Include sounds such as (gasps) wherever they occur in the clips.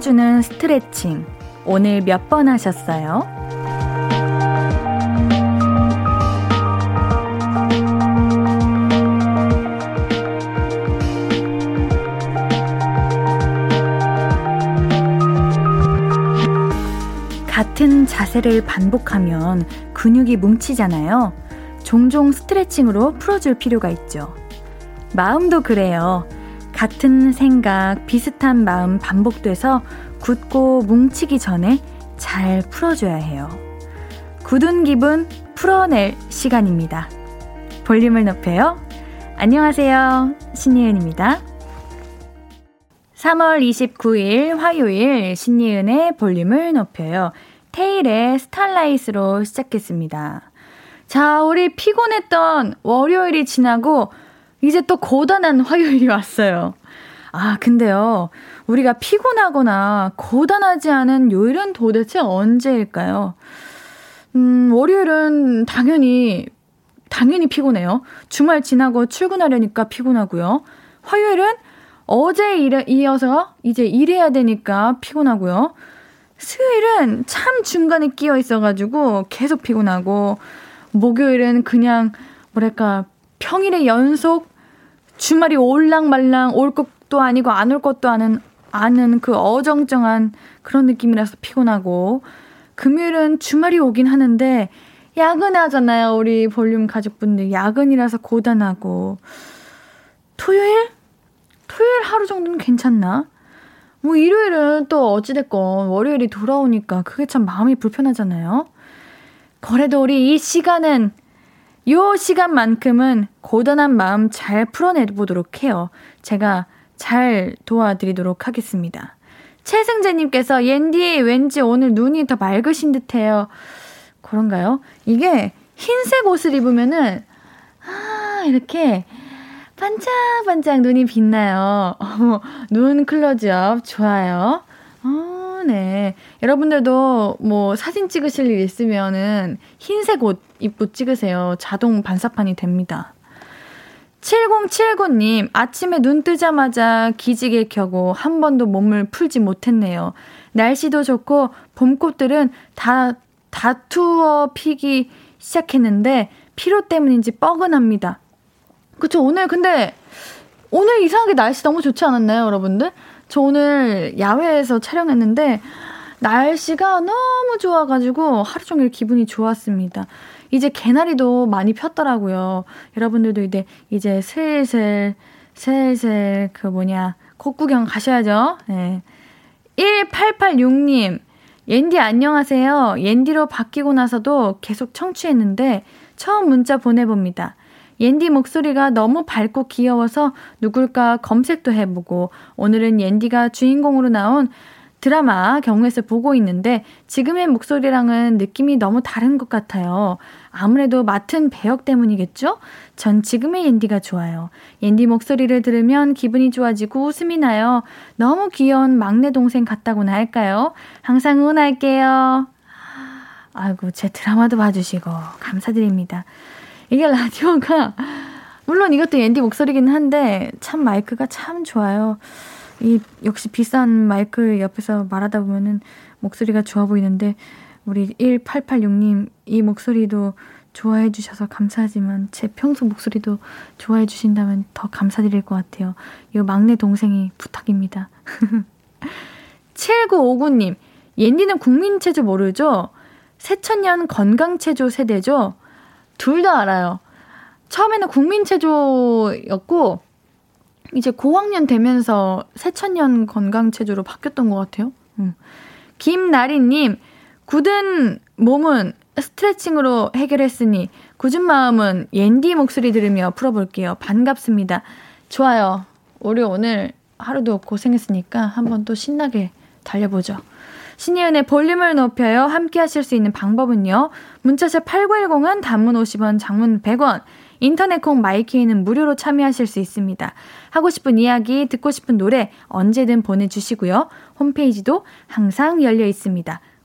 풀어주는 스트레칭. 오늘 몇 번 하셨어요? 같은 자세를 반복하면 근육이 뭉치잖아요. 종종 스트레칭으로 풀어줄 필요가 있죠. 마음도 그래요. 같은 생각, 비슷한 마음 반복돼서 굳고 뭉치기 전에 잘 풀어줘야 해요. 굳은 기분 풀어낼 시간입니다. 볼륨을 높여요. 안녕하세요. 신예은입니다. 3월 29일 화요일 신예은의 볼륨을 높여요. 태일의 Starlight로 시작했습니다. 자, 우리 피곤했던 월요일이 지나고 이제 또 고단한 화요일이 왔어요. 아, 근데요. 우리가 피곤하거나 고단하지 않은 요일은 도대체 언제일까요? 음, 월요일은 당연히, 당연히 피곤해요. 주말 지나고 출근하려니까 피곤하고요. 화요일은 어제 일에 이어서 이제 일해야 되니까 피곤하고요. 수요일은 참 중간에 끼어 있어가지고 계속 피곤하고, 목요일은 그냥, 뭐랄까, 평일의 연속 주말이 올랑말랑 올 것 도 아니고 안 올 것도 아는 아는 그 어정쩡한 그런 느낌이라서 피곤하고 금요일은 주말이 오긴 하는데 야근하잖아요. 우리 볼륨 가족분들 야근이라서 고단하고 토요일? 토요일 하루 정도는 괜찮나? 뭐 일요일은 또 어찌됐건 월요일이 돌아오니까 그게 참 마음이 불편하잖아요. 그래도 우리 이 시간은 요 시간만큼은 고단한 마음 잘 풀어내보도록 해요. 제가 잘 도와드리도록 하겠습니다. 최승재님께서 옌디 왠지 오늘 눈이 더 맑으신 듯해요. 그런가요? 이게 흰색 옷을 입으면은 아 이렇게 반짝반짝 눈이 빛나요. 눈 클로즈업 좋아요. 어, 네. 여러분들도 뭐 사진 찍으실 일 있으면은 흰색 옷 입고 찍으세요. 자동 반사판이 됩니다. 7079님, 아침에 눈 뜨자마자 기지개 켜고 한 번도 몸을 풀지 못했네요. 날씨도 좋고 봄꽃들은 다 다투어 피기 시작했는데 피로 때문인지 뻐근합니다. 그쵸, 오늘 근데 오늘 이상하게 날씨 너무 좋지 않았나요, 여러분들? 저 오늘 야외에서 촬영했는데 날씨가 너무 좋아가지고 하루 종일 기분이 좋았습니다. 이제 개나리도 많이 폈더라고요. 여러분들도 이제, 이제 슬슬, 슬슬 그 뭐냐, 콧구경 가셔야죠. 네. 1886님, 옌디 안녕하세요. 옌디로 바뀌고 나서도 계속 청취했는데 처음 문자 보내봅니다. 옌디 목소리가 너무 밝고 귀여워서 누굴까 검색도 해보고 오늘은 옌디가 주인공으로 나온 드라마 경우에서 보고 있는데 지금의 목소리랑은 느낌이 너무 다른 것 같아요. 아무래도 맡은 배역 때문이겠죠? 전 지금의 옌디가 좋아요. 옌디 목소리를 들으면 기분이 좋아지고 웃음이 나요. 너무 귀여운 막내 동생 같다고나 할까요? 항상 응원할게요. 아이고, 제 드라마도 봐주시고 감사드립니다. 이게 라디오가 물론 이것도 앤디 목소리긴 한데 참 마이크가 참 좋아요. 이 역시 비싼 마이크 옆에서 말하다 보면은 목소리가 좋아 보이는데 우리 1886님 이 목소리도 좋아해 주셔서 감사하지만 제 평소 목소리도 좋아해 주신다면 더 감사드릴 것 같아요. 이 막내 동생이 부탁입니다. (laughs) 7959님, 옌디는 국민체조 모르죠? 새천년 건강체조 세대죠? 둘 다 알아요. 처음에는 국민체조였고, 이제 고학년 되면서 새천년 건강체조로 바뀌었던 것 같아요. 음. 김나리님, 굳은 몸은 스트레칭으로 해결했으니, 굳은 마음은 옌디 목소리 들으며 풀어볼게요. 반갑습니다. 좋아요. 우리 오늘 하루도 고생했으니까 한번 또 신나게 달려보죠. 신이은의 볼륨을 높여요. 함께 하실 수 있는 방법은요. 문자샵 8910은 단문 50원, 장문 100원. 인터넷 콩 마이케이는 무료로 참여하실 수 있습니다. 하고 싶은 이야기, 듣고 싶은 노래 언제든 보내주시고요. 홈페이지도 항상 열려 있습니다.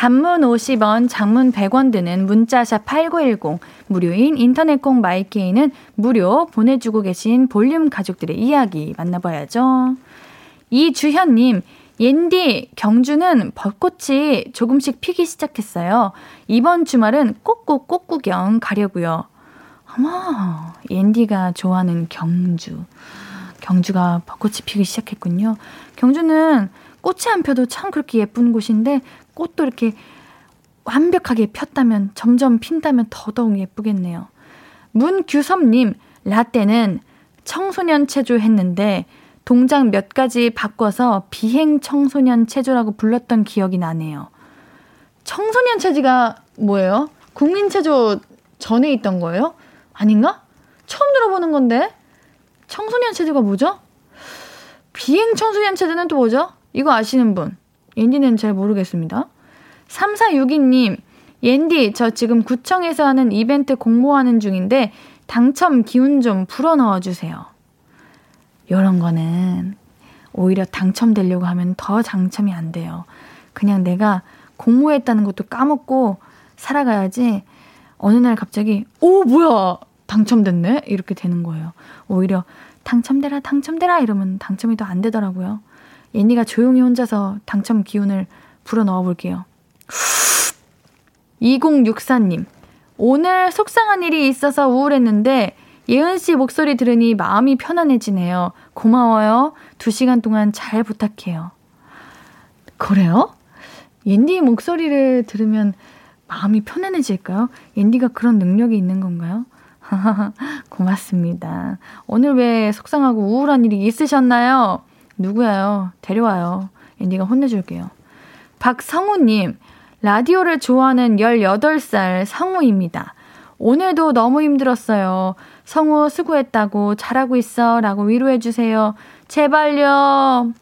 단문 50원, 장문 100원 드는 문자샵 8910, 무료인 인터넷 콩 마이케이는 무료 보내주고 계신 볼륨 가족들의 이야기 만나봐야죠. 이주현님, 옌디, 경주는 벚꽃이 조금씩 피기 시작했어요. 이번 주말은 꼭꼭 꽃구경 가려고요. 어머, 옌디가 좋아하는 경주. 경주가 벚꽃이 피기 시작했군요. 경주는 꽃이 안 펴도 참 그렇게 예쁜 곳인데 꽃도 이렇게 완벽하게 폈다면 점점 핀다면 더더욱 예쁘겠네요. 문규섭님 라떼는 청소년 체조 했는데 동작 몇 가지 바꿔서 비행 청소년 체조라고 불렀던 기억이 나네요. 청소년 체조가 뭐예요? 국민 체조 전에 있던 거예요? 아닌가? 처음 들어보는 건데 청소년 체조가 뭐죠? 비행 청소년 체조는 또 뭐죠? 이거 아시는 분? 옌디는 잘 모르겠습니다. 3462님, 옌디, 저 지금 구청에서 하는 이벤트 공모하는 중인데, 당첨 기운 좀 불어 넣어주세요. 요런 거는 오히려 당첨되려고 하면 더 당첨이 안 돼요. 그냥 내가 공모했다는 것도 까먹고 살아가야지 어느 날 갑자기, 오, 뭐야! 당첨됐네? 이렇게 되는 거예요. 오히려 당첨되라, 당첨되라! 이러면 당첨이 더 안 되더라고요. 옌디가 조용히 혼자서 당첨 기운을 불어 넣어 볼게요. 2064님, 오늘 속상한 일이 있어서 우울했는데 예은 씨 목소리 들으니 마음이 편안해지네요. 고마워요. 두 시간 동안 잘 부탁해요. 그래요? 옌디 목소리를 들으면 마음이 편안해질까요? 옌디가 그런 능력이 있는 건가요? (laughs) 고맙습니다. 오늘 왜 속상하고 우울한 일이 있으셨나요? 누구야요? 데려와요. 앤디가 혼내줄게요. 박성우님, 라디오를 좋아하는 18살 성우입니다. 오늘도 너무 힘들었어요. 성우 수고했다고 잘하고 있어 라고 위로해주세요. 제발요.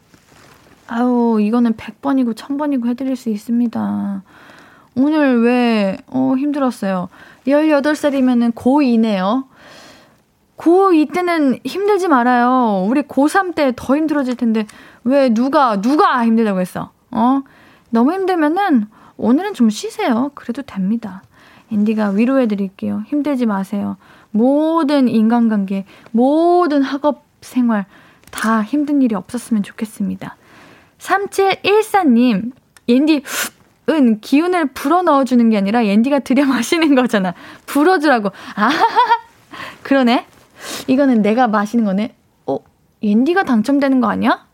아우, 이거는 100번이고 1000번이고 해드릴 수 있습니다. 오늘 왜, 어, 힘들었어요. 18살이면은 고2네요. 고2 때는 힘들지 말아요. 우리 고3 때 더 힘들어질 텐데, 왜 누가, 누가 힘들다고 했어? 어? 너무 힘들면은, 오늘은 좀 쉬세요. 그래도 됩니다. 앤디가 위로해드릴게요. 힘들지 마세요. 모든 인간관계, 모든 학업 생활, 다 힘든 일이 없었으면 좋겠습니다. 3714님, 앤디, 은 기운을 불어 넣어주는 게 아니라 앤디가 들여 마시는 거잖아. 불어주라고. 아, (laughs) 그러네. 이거는 내가 마시는 거네. 어, 옌디가 당첨되는 거 아니야?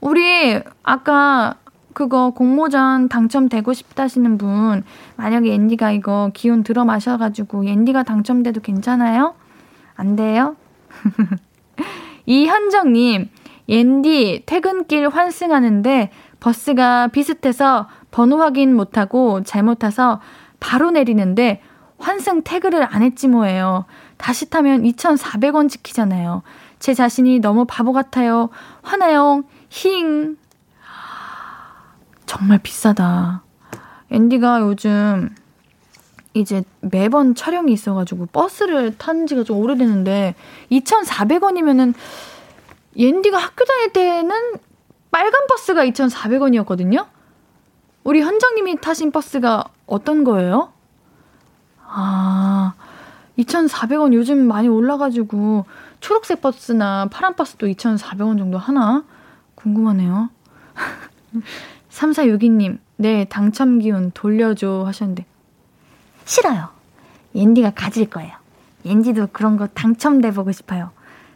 우리 아까 그거 공모전 당첨되고 싶다시는 분 만약에 옌디가 이거 기운 들어 마셔가지고 옌디가 당첨돼도 괜찮아요? 안 돼요? (laughs) 이현정님 옌디 퇴근길 환승하는데 버스가 비슷해서 번호 확인 못하고 잘못 타서 바로 내리는데 환승 태그를 안 했지 뭐예요. 다시 타면 2,400원 지키잖아요. 제 자신이 너무 바보 같아요. 화나요. 힝. 정말 비싸다. 앤디가 요즘 이제 매번 촬영이 있어가지고 버스를 탄 지가 좀 오래됐는데 2,400원이면은 앤디가 학교 다닐 때는 빨간 버스가 2,400원이었거든요? 우리 현장님이 타신 버스가 어떤 거예요? 아, 2,400원 요즘 많이 올라가지고 초록색 버스나 파란 버스도 2,400원 정도 하나? 궁금하네요. (laughs) 3462님, 네, 당첨 기운 돌려줘 하셨는데. 싫어요. 옌디가 가질 거예요. 옌디도 그런 거 당첨돼 보고 싶어요.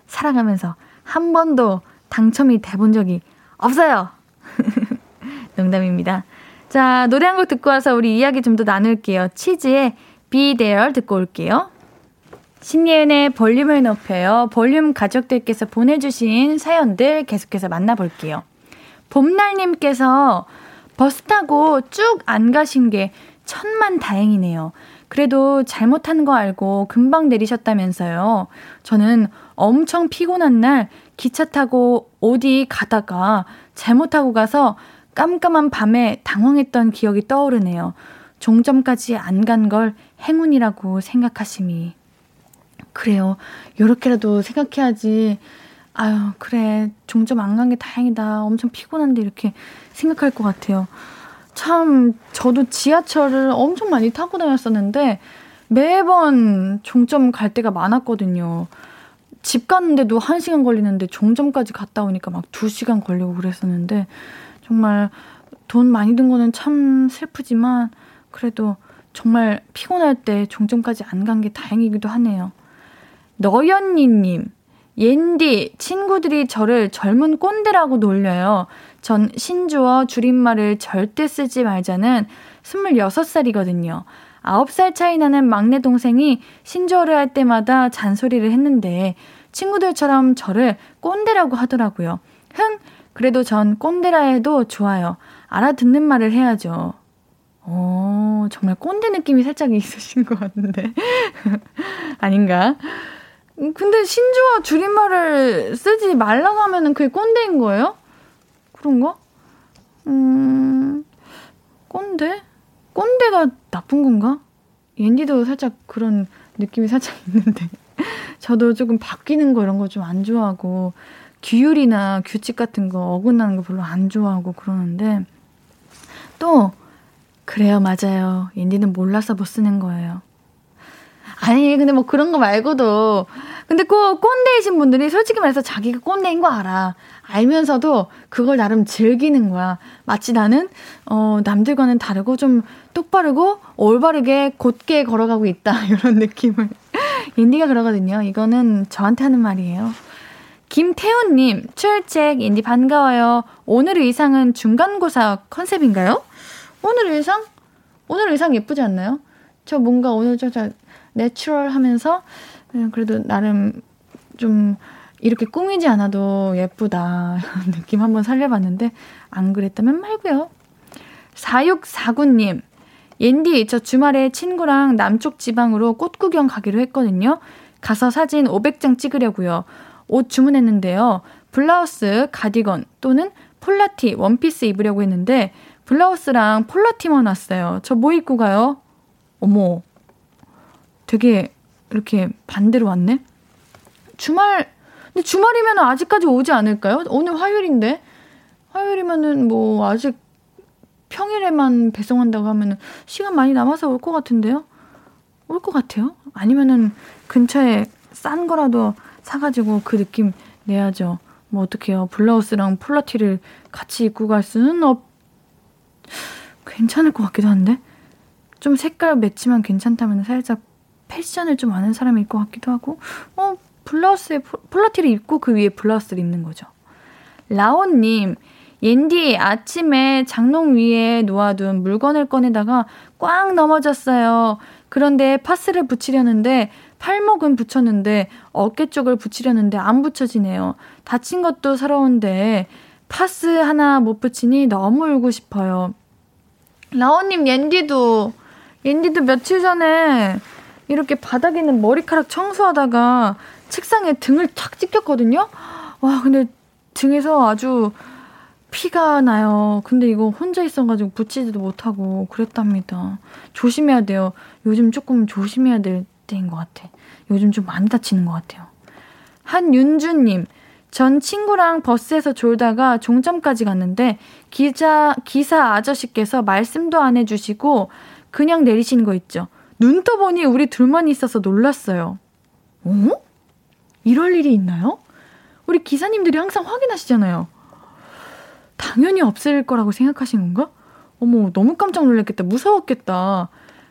살아가면서 한 번도 당첨이 돼 본 적이 없어요. (laughs) 농담입니다. 자, 노래 한 곡 듣고 와서 우리 이야기 좀 더 나눌게요. 치즈의 Be There 듣고 올게요. 신예은의 볼륨을 높여요. 볼륨 가족들께서 보내주신 사연들 계속해서 만나볼게요. 봄날님께서 버스 타고 쭉 안 가신 게 천만 다행이네요. 그래도 잘못한 거 알고 금방 내리셨다면서요. 저는 엄청 피곤한 날 기차 타고 어디 가다가 잘못하고 가서 깜깜한 밤에 당황했던 기억이 떠오르네요. 종점까지 안 간 걸 행운이라고 생각하심이. 그래요. 요렇게라도 생각해야지. 아유, 그래. 종점 안 간 게 다행이다. 엄청 피곤한데 이렇게 생각할 것 같아요. 참, 저도 지하철을 엄청 많이 타고 다녔었는데 매번 종점 갈 때가 많았거든요. 집 갔는데도 1시간 걸리는데 종점까지 갔다 오니까 막 2시간 걸리고 그랬었는데 정말 돈 많이 든 거는 참 슬프지만 그래도 정말 피곤할 때 종점까지 안 간 게 다행이기도 하네요. 너연니님, 옌디, 친구들이 저를 젊은 꼰대라고 놀려요. 전 신주어 줄임말을 절대 쓰지 말자는 26살이거든요. 9살 차이 나는 막내 동생이 신주어를 할 때마다 잔소리를 했는데 친구들처럼 저를 꼰대라고 하더라고요. 흥! 그래도 전 꼰대라 해도 좋아요. 알아듣는 말을 해야죠. 어, 정말 꼰대 느낌이 살짝 (laughs) 있으신 것 같은데. 아닌가? 근데 신주어 줄임말을 쓰지 말라고 하면은 그게 꼰대인 거예요? 그런가? 음, 꼰대? 꼰대가 나쁜 건가? 옌디도 살짝 그런 느낌이 살짝 있는데. (laughs) 저도 조금 바뀌는 거 이런 거 좀 안 좋아하고, 규율이나 규칙 같은 거 어긋나는 거 별로 안 좋아하고 그러는데, 또, 그래요, 맞아요. 옌디는 몰라서 못 쓰는 거예요. 아니, 근데 뭐 그런 거 말고도. 근데 꼭 꼰대이신 분들이 솔직히 말해서 자기가 꼰대인 거 알아. 알면서도 그걸 나름 즐기는 거야. 마치 나는, 어, 남들과는 다르고 좀 똑바르고 올바르게 곧게 걸어가고 있다. (laughs) 이런 느낌을. 인디가 그러거든요. 이거는 저한테 하는 말이에요. 김태훈님, 출첵, 인디 반가워요. 오늘 의상은 중간고사 컨셉인가요? 오늘 의상? 오늘 의상 예쁘지 않나요? 저 뭔가 오늘 저, 저 natural 하면서 그래도 나름 좀 이렇게 꾸미지 않아도 예쁘다 (laughs) 느낌 한번 살려봤는데 안 그랬다면 말고요. 4649님 옌디 저 주말에 친구랑 남쪽 지방으로 꽃 구경 가기로 했거든요. 가서 사진 500장 찍으려고요. 옷 주문했는데요. 블라우스, 가디건 또는 폴라티, 원피스 입으려고 했는데 블라우스랑 폴라티만 왔어요. 저 뭐 입고 가요? 어머, 되게 이렇게 반대로 왔네? 주말, 근데 주말이면 아직까지 오지 않을까요? 오늘 화요일인데? 화요일이면은 뭐 아직 평일에만 배송한다고 하면은 시간 많이 남아서 올 것 같은데요? 올 것 같아요? 아니면은 근처에 싼 거라도 사가지고 그 느낌 내야죠. 뭐 어떡해요. 블라우스랑 폴라티를 같이 입고 갈 수는 없, 괜찮을 것 같기도 한데? 좀 색깔 매치만 괜찮다면 살짝 패션을 좀 아는 사람일 것 같기도 하고, 어, 블라우스에 폴라티를 입고 그 위에 블라우스를 입는 거죠. 라온님, 옌디 아침에 장롱 위에 놓아둔 물건을 꺼내다가 꽝 넘어졌어요. 그런데 파스를 붙이려는데 팔목은 붙였는데 어깨 쪽을 붙이려는데 안 붙여지네요. 다친 것도 서러운데 파스 하나 못 붙이니 너무 울고 싶어요. 라온님 옌디도 옌디도 며칠 전에 이렇게 바닥에 있는 머리카락 청소하다가 책상에 등을 탁 찍혔거든요. 와, 근데 등에서 아주 피가 나요. 근데 이거 혼자 있어가지고 붙이지도 못하고 그랬답니다. 조심해야 돼요. 요즘 조금 조심해야 될 때인 것 같아. 요즘 좀 많이 다치는 것 같아요. 한윤주님, 전 친구랑 버스에서 졸다가 종점까지 갔는데 기자 기사 아저씨께서 말씀도 안 해주시고 그냥 내리신 거 있죠. 눈 떠보니 우리 둘만 있어서 놀랐어요. 어? 이럴 일이 있나요? 우리 기사님들이 항상 확인하시잖아요. 당연히 없을 거라고 생각하신 건가? 어머, 너무 깜짝 놀랐겠다. 무서웠겠다.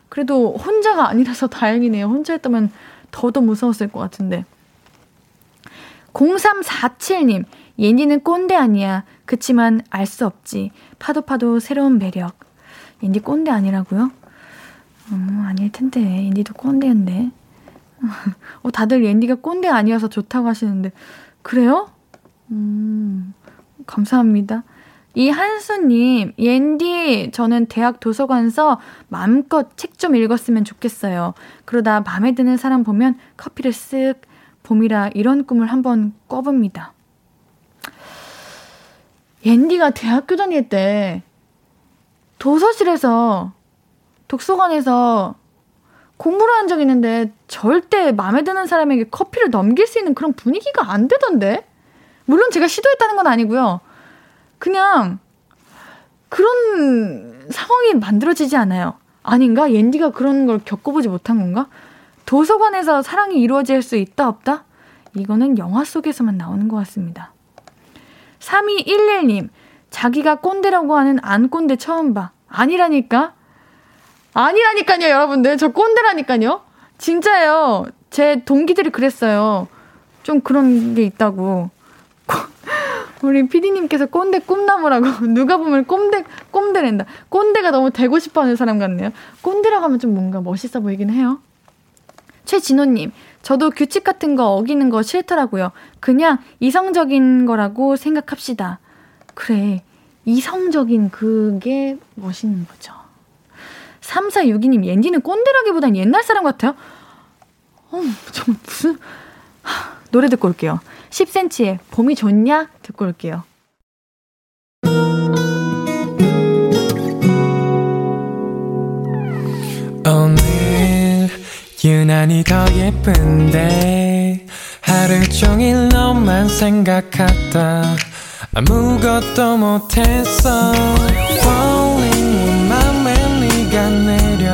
그래도 혼자가 아니라서 (laughs) 다행이네요. 혼자 했다면 더더 무서웠을 것 같은데. 0347님, 옌디는 꼰대 아니야. 그치만 알 수 없지. 파도 파도 새로운 매력. 옌디 꼰대 아니라고요? 음, 아닐 텐데. 옌디도 꼰대인데. (laughs) 어, 다들 옌디가 꼰대 아니어서 좋다고 하시는데. 그래요? 음, 감사합니다. 이 한수님, 옌디, 저는 대학 도서관서 마음껏 책 좀 읽었으면 좋겠어요. 그러다 마음에 드는 사람 보면 커피를 쓱, 봄이라 이런 꿈을 한번 꿔봅니다. 옌디가 대학교 다닐 때 도서실에서 독서관에서 공부를 한 적 있는데 절대 마음에 드는 사람에게 커피를 넘길 수 있는 그런 분위기가 안 되던데? 물론 제가 시도했다는 건 아니고요. 그냥 그런 상황이 만들어지지 않아요. 아닌가? 옌디가 그런 걸 겪어보지 못한 건가? 도서관에서 사랑이 이루어질 수 있다 없다? 이거는 영화 속에서만 나오는 것 같습니다. 3211님, 자기가 꼰대라고 하는 안 꼰대 처음 봐. 아니라니까? 아니라니까요, 여러분들. 저 꼰대라니까요. 진짜예요. 제 동기들이 그랬어요. 좀 그런 게 있다고. (laughs) 우리 피디님께서 꼰대 꿈나무라고 (laughs) 누가 보면 꼰대 꼰대랜다. 꼰대가 너무 되고 싶어하는 사람 같네요. 꼰대라고 하면 좀 뭔가 멋있어 보이긴 해요. 최진호님, 저도 규칙 같은 거 어기는 거 싫더라고요. 그냥 이성적인 거라고 생각합시다. 그래, 이성적인 그게 멋있는 거죠. 3462님, 옌디는 꼰대라기보단 옛날 사람 같아요. 어, 정 무슨 하, 노래 듣고 올게요. 10cm의 봄이 좋냐? 듣고 올게요. 오늘 유난히 더 예쁜데 하루 종일 너만 생각하다 아무것도 못했어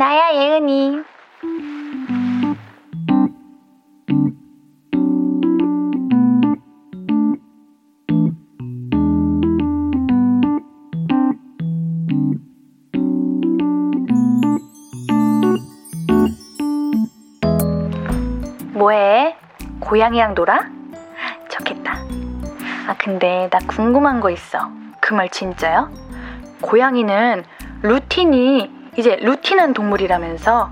나야 예은이. 뭐해? 고양이랑 놀아? 좋겠다. 아, 근데 나 궁금한 거 있어. 그 말 진짜요? 고양이는 루틴이 이제 루틴한 동물이라면서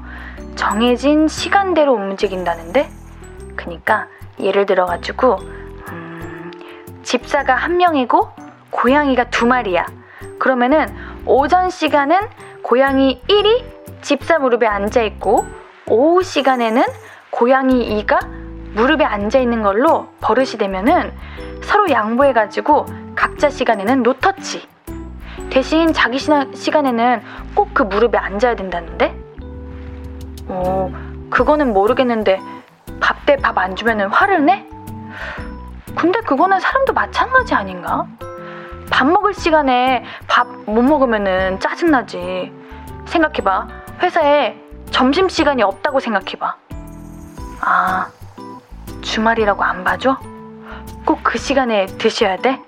정해진 시간대로 움직인다는데? 그니까 예를 들어가지고 음, 집사가 한 명이고 고양이가 두 마리야. 그러면은 오전 시간은 고양이 1이 집사 무릎에 앉아 있고 오후 시간에는 고양이 2가 무릎에 앉아 있는 걸로 버릇이 되면은 서로 양보해 가지고 각자 시간에는 노터치. 대신 자기 시간에는 꼭 그 무릎에 앉아야 된다는데? 어, 그거는 모르겠는데 밥때밥안 주면 화를 내? 근데 그거는 사람도 마찬가지 아닌가? 밥 먹을 시간에 밥 못 먹으면 짜증나지. 생각해봐. 회사에 점심시간이 없다고 생각해봐. 아, 주말이라고 안 봐줘? 꼭 그 시간에 드셔야 돼?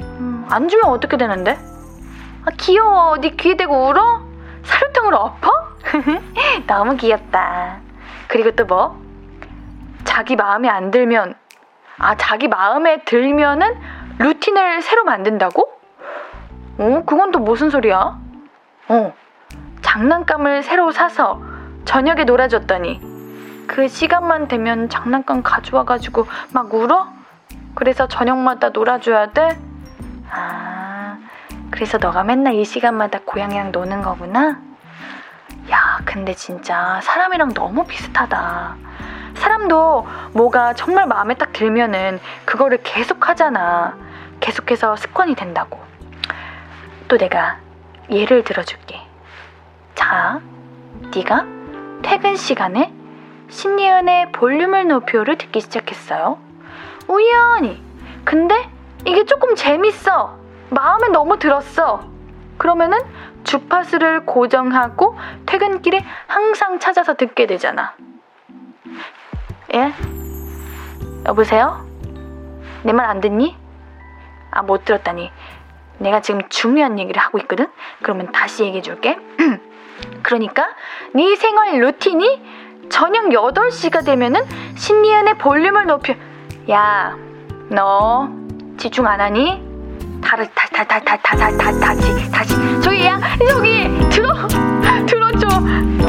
음, 안 주면 어떻게 되는데? 아, 귀여워. 네 귀에 대고 울어? 사료통으로 엎어? (laughs) 너무 귀엽다. 그리고 또 뭐? 자기 마음에 안 들면, 아, 자기 마음에 들면은 루틴을 새로 만든다고? 어, 그건 또 무슨 소리야? 어, 장난감을 새로 사서 저녁에 놀아줬더니 그 시간만 되면 장난감 가져와가지고 막 울어? 그래서 저녁마다 놀아줘야 돼? 아. 그래서 너가 맨날 이 시간마다 고양이랑 노는 거구나? 야, 근데 진짜 사람이랑 너무 비슷하다. 사람도 뭐가 정말 마음에 딱 들면은 그거를 계속 하잖아. 계속해서 습관이 된다고. 또 내가 예를 들어줄게. 자, 네가 퇴근 시간에 신예은의 볼륨을 높여를 듣기 시작했어요. 우연히. 근데 이게 조금 재밌어. 마음에 너무 들었어. 그러면은 주파수를 고정하고 퇴근길에 항상 찾아서 듣게 되잖아. 예? 여보세요? 내 말 안 듣니? 아, 못 들었다니. 내가 지금 중요한 얘기를 하고 있거든? 그러면 다시 얘기해 줄게. (clears throat) 그러니까 네 생활 루틴이 저녁 8시가 되면은 신리은의 볼륨을 높여. 야, 너 집중 안 하니? 다시 다시 다시 다시 다시 저기 들어 (laughs) 들어줘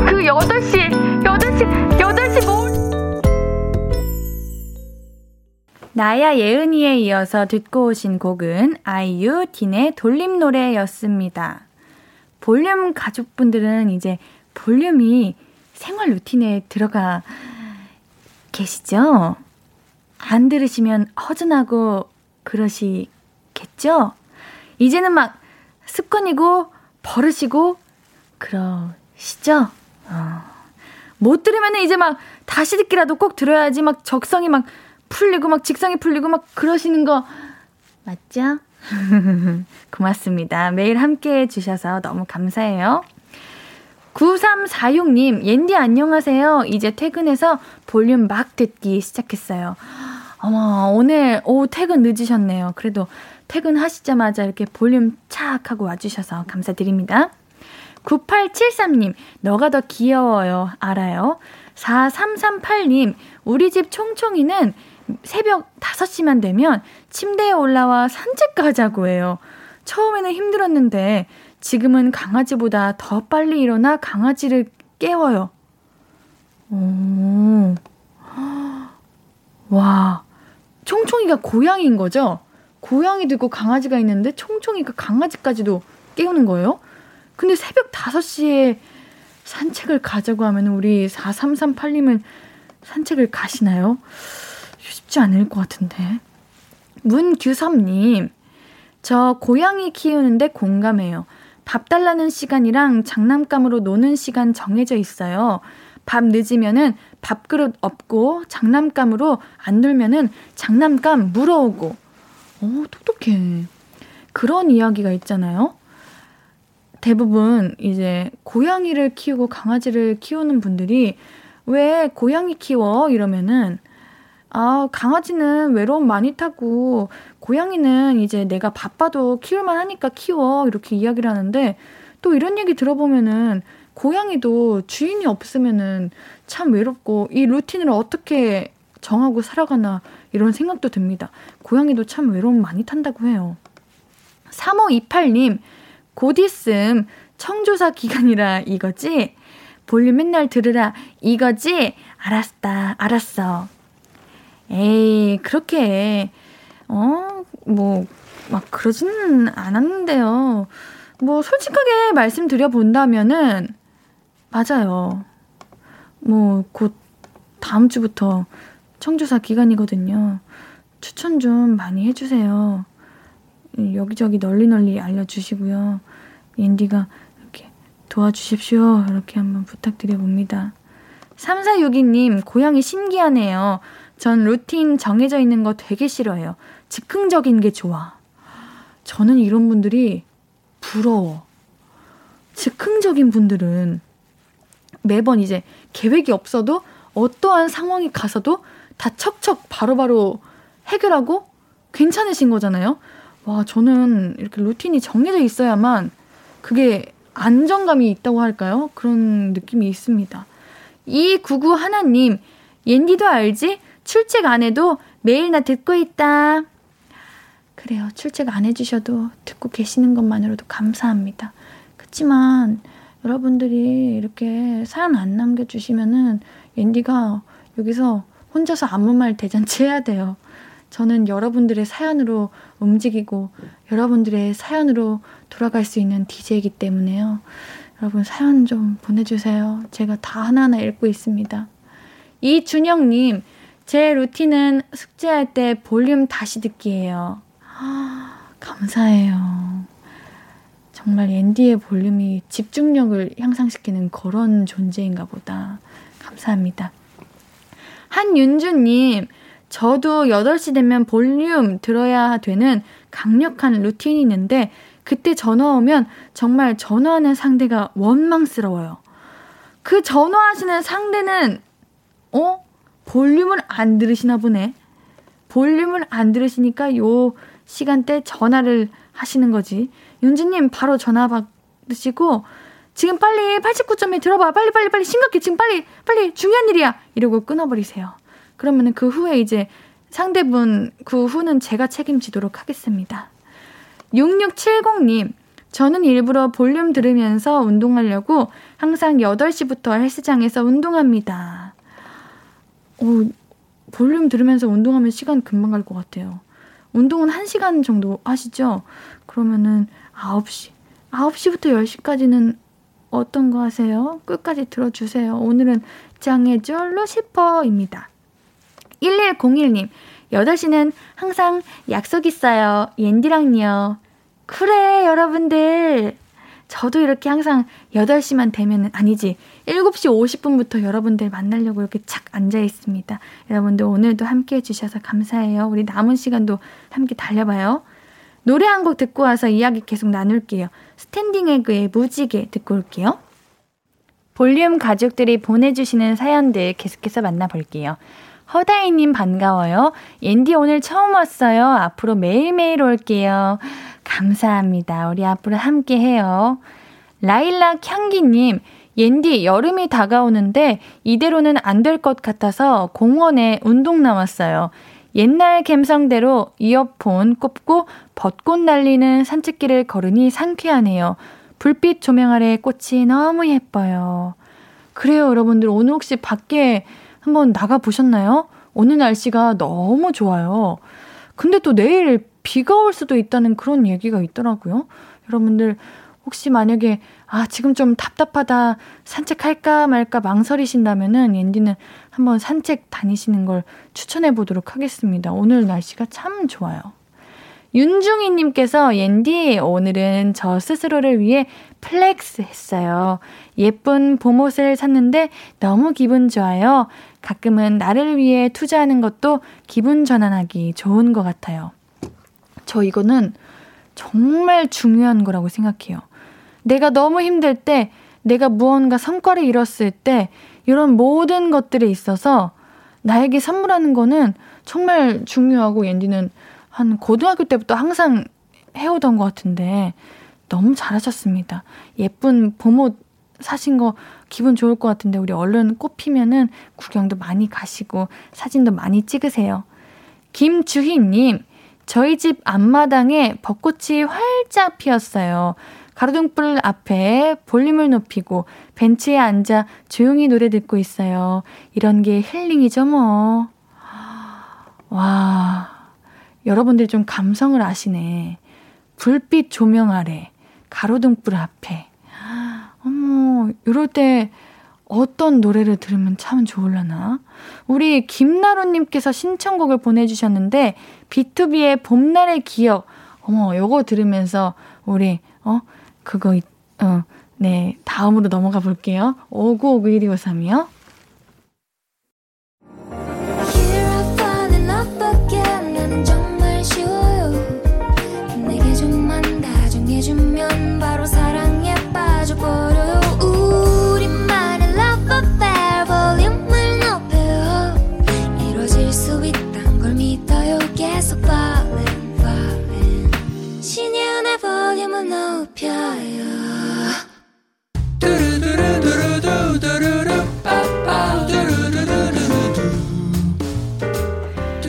그 8시 8시 8시 뭐 나야 예은이에 이어서 듣고 오신 곡은 아이유 딘의 돌림 노래였습니다. 볼륨 가족분들은 이제 볼륨이 생활 루틴에 들어가 계시죠? 안 들으시면 허전하고 그러시 겠죠? 이제는 막 습관이고 버릇이고 그러시죠? 어. 못 들으면 이제 막 다시 듣기라도 꼭 들어야지 막 적성이 막 풀리고 막 직성이 풀리고 막 그러시는 거 맞죠? (laughs) 고맙습니다. 매일 함께 해주셔서 너무 감사해요. 9346님, 옌디 안녕하세요. 이제 퇴근해서 볼륨 막 듣기 시작했어요. 어머, 오늘, 오, 퇴근 늦으셨네요. 그래도 퇴근하시자마자 이렇게 볼륨 착 하고 와주셔서 감사드립니다. 9873님, 너가 더 귀여워요. 알아요? 4338님, 우리 집 총총이는 새벽 5시만 되면 침대에 올라와 산책 가자고 해요. 처음에는 힘들었는데 지금은 강아지보다 더 빨리 일어나 강아지를 깨워요. 오. (gasps) 와. 총총이가 고양이인 거죠? 고양이도 있고 강아지가 있는데 총총이가 강아지까지도 깨우는 거예요? 근데 새벽 5시에 산책을 가자고 하면 우리 4338님은 산책을 가시나요? 쉽지 않을 것 같은데. 문규섭님, 저 고양이 키우는데 공감해요. 밥 달라는 시간이랑 장난감으로 노는 시간 정해져 있어요. 밥 늦으면은 밥그릇 없고 장난감으로 안 놀면은 장난감 물어오고. 오, 똑똑해. 그런 이야기가 있잖아요. 대부분 이제 고양이를 키우고 강아지를 키우는 분들이 왜 고양이 키워? 이러면은 아, 강아지는 외로움 많이 타고, 고양이는 이제 내가 바빠도 키울만 하니까 키워. 이렇게 이야기를 하는데, 또 이런 얘기 들어보면은, 고양이도 주인이 없으면은 참 외롭고, 이 루틴을 어떻게 정하고 살아가나, 이런 생각도 듭니다. 고양이도 참 외로움 많이 탄다고 해요. 3528님, 곧 있음 청조사 기간이라 이거지? 볼륨 맨날 들으라 이거지? 알았다, 알았어. 에이, 그렇게, 어, 뭐, 막 그러지는 않았는데요. 뭐, 솔직하게 말씀드려 본다면은, 맞아요. 뭐, 곧 다음 주부터 청주사 기간이거든요. 추천 좀 많이 해주세요. 여기저기 널리 널리 알려주시고요. 인디가 이렇게 도와주십시오. 이렇게 한번 부탁드려 봅니다. 3462님, 고양이 신기하네요. 전 루틴 정해져 있는 거 되게 싫어해요. 즉흥적인 게 좋아. 저는 이런 분들이 부러워. 즉흥적인 분들은 매번 이제 계획이 없어도 어떠한 상황이 가서도 다 척척 바로 바로 해결하고 괜찮으신 거잖아요. 와, 저는 이렇게 루틴이 정해져 있어야만 그게 안정감이 있다고 할까요? 그런 느낌이 있습니다. 이 구구 하나님, 옌디도 알지? 출첵 안 해도 매일 나 듣고 있다. 그래요. 출첵 안 해주셔도 듣고 계시는 것만으로도 감사합니다. 그렇지만 여러분들이 이렇게 사연 안 남겨주시면은 앤디가 여기서 혼자서 아무 말 대잔치 해야 돼요. 저는 여러분들의 사연으로 움직이고 여러분들의 사연으로 돌아갈 수 있는 DJ이기 때문에요. 여러분 사연 좀 보내주세요. 제가 다 하나하나 읽고 있습니다. 이준영님, 제 루틴은 숙제할 때 볼륨 다시 듣기예요. 아, 감사해요. 정말 앤디의 볼륨이 집중력을 향상시키는 그런 존재인가 보다. 감사합니다. 한윤주님, 저도 8시 되면 볼륨 들어야 되는 강력한 루틴이 있는데, 그때 전화 오면 정말 전화하는 상대가 원망스러워요. 그 전화하시는 상대는, 어? 볼륨을 안 들으시나 보네. 볼륨을 안 들으시니까 요 시간대 전화를 하시는 거지. 윤지님 바로 전화 받으시고 지금 빨리 89.1 들어봐. 빨리 빨리 빨리 심각해. 지금 빨리 빨리 중요한 일이야. 이러고 끊어버리세요. 그러면은 그 후에 이제 상대분 그 후는 제가 책임지도록 하겠습니다. 6670님 저는 일부러 볼륨 들으면서 운동하려고 항상 8시부터 헬스장에서 운동합니다. 오, 볼륨 들으면서 운동하면 시간 금방 갈 것 같아요. 운동은 1시간 정도 하시죠? 그러면은 9시. 9시부터 10시까지는 어떤 거 하세요? 끝까지 들어주세요. 오늘은 장애줄로 싶어입니다. 1101님, 8시는 항상 약속 있어요. 옌디랑요. 그래, 여러분들. 저도 이렇게 항상 8시만 되면, 아니지, 7시 50분부터 여러분들 만나려고 이렇게 착 앉아 있습니다. 여러분들 오늘도 함께 해주셔서 감사해요. 우리 남은 시간도 함께 달려봐요. 노래 한 곡 듣고 와서 이야기 계속 나눌게요. 스탠딩 에그의 무지개 듣고 올게요. 볼륨 가족들이 보내주시는 사연들 계속해서 만나볼게요. 허다이님 반가워요. 옌디 오늘 처음 왔어요. 앞으로 매일매일 올게요. 감사합니다. 우리 앞으로 함께 해요. 라일락 향기님, 옌디 여름이 다가오는데 이대로는 안 될 것 같아서 공원에 운동 나왔어요. 옛날 감성대로 이어폰 꼽고 벚꽃 날리는 산책길을 걸으니 상쾌하네요. 불빛 조명 아래 꽃이 너무 예뻐요. 그래요, 여러분들. 오늘 혹시 밖에 한번 나가 보셨나요? 오늘 날씨가 너무 좋아요. 근데 또 내일 비가 올 수도 있다는 그런 얘기가 있더라고요. 여러분들 혹시 만약에 아 지금 좀 답답하다 산책할까 말까 망설이신다면은 옌디는 한번 산책 다니시는 걸 추천해 보도록 하겠습니다. 오늘 날씨가 참 좋아요. 윤중희님께서 옌디 오늘은 저 스스로를 위해 flex 했어요. 예쁜 봄옷을 샀는데 너무 기분 좋아요. 가끔은 나를 위해 투자하는 것도 기분 전환하기 좋은 것 같아요. 저 이거는 정말 중요한 거라고 생각해요. 내가 너무 힘들 때, 내가 무언가 성과를 이뤘을 때, 이런 모든 것들에 있어서 나에게 선물하는 거는 정말 중요하고 옌디는 한 고등학교 때부터 항상 해오던 것 같은데 너무 잘하셨습니다. 예쁜 봄옷 사신 거 기분 좋을 것 같은데 우리 얼른 꽃 피면은 구경도 많이 가시고 사진도 많이 찍으세요. 김주희님, 저희 집 앞마당에 벚꽃이 활짝 피었어요. 가로등불 앞에 볼륨을 높이고 벤치에 앉아 조용히 노래 듣고 있어요. 이런 게 힐링이죠, 뭐. 와, 여러분들 좀 감성을 아시네. 불빛 조명 아래, 가로등불 앞에. 어머, 이럴 때 어떤 노래를 들으면 참 좋을라나? 우리 김나루님께서 신청곡을 보내주셨는데, B2B의 봄날의 기억. 어머, 요거 들으면서 우리, 어, 그거, 어, 네, 다음으로 넘어가 볼게요. 595123이요.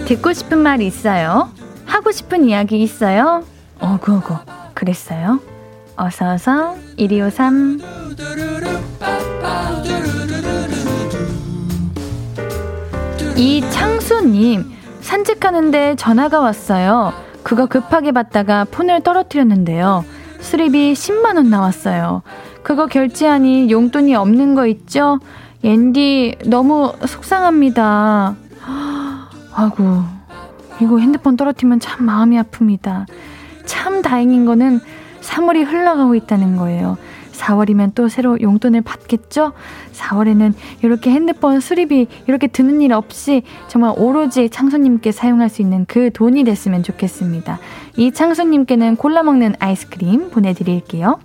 듣고 싶은 말 있어요? 하고 싶은 이야기 있어요? 어구어구 그랬어요? 어서어서 1253 이창수님 산책하는데 전화가 왔어요. 그거 급하게 받다가 폰을 떨어뜨렸는데요. 수리비 10만원 나왔어요. 그거 결제하니 용돈이 없는 거 있죠? 옌디 너무 속상합니다. (gasps) 아구, 이거 핸드폰 떨어뜨리면 참 마음이 아픕니다. 참 다행인 거는 3월이 흘러가고 있다는 거예요. 4월이면 또 새로 용돈을 받겠죠? 4월에는 이렇게 핸드폰 수리비 이렇게 드는 일 없이 정말 오로지 창수님께 사용할 수 있는 그 돈이 됐으면 좋겠습니다. 이 창수님께는 골라 먹는 아이스크림 보내드릴게요.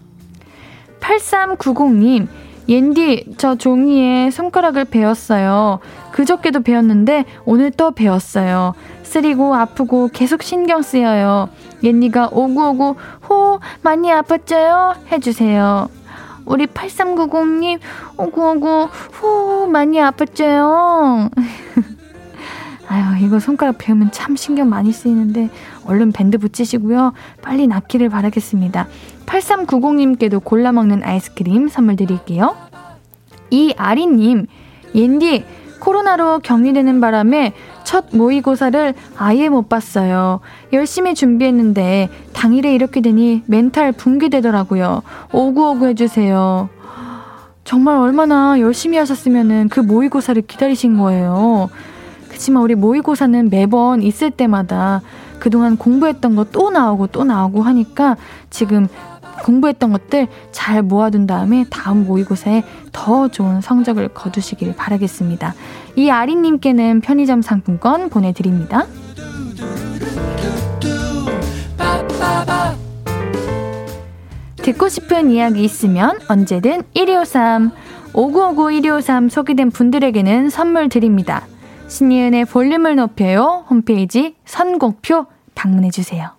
8390님, 옌디, 저 종이에 손가락을 베었어요. 그저께도 베었는데 오늘 또 베었어요. 쓰리고 아프고 계속 신경 쓰여요. 옌디가 오구오구 호 많이 아팠죠요? 해주세요. 우리 8390님 오구오구 호 많이 아팠죠요? (laughs) 아유 이거 손가락 베우면 참 신경 많이 쓰이는데 얼른 밴드 붙이시고요. 빨리 낫기를 바라겠습니다. 8390님께도 골라 먹는 아이스크림 선물 드릴게요. 이 아리님, 옌디, 코로나로 격리되는 바람에 첫 모의고사를 아예 못 봤어요. 열심히 준비했는데 당일에 이렇게 되니 멘탈 붕괴되더라고요. 오구오구 해주세요. 정말 얼마나 열심히 하셨으면 그 모의고사를 기다리신 거예요. 그치만 우리 모의고사는 매번 있을 때마다 그동안 공부했던 거 또 나오고 또 나오고 하니까 지금 공부했던 것들 잘 모아둔 다음에 다음 모의고사에 더 좋은 성적을 거두시길 바라겠습니다. 이 아리님께는 편의점 상품권 보내드립니다. 듣고 싶은 이야기 있으면 언제든 1253, 5959-1253 소개된 분들에게는 선물 드립니다. 신예은의 볼륨을 높여요 홈페이지 선곡표 방문해주세요.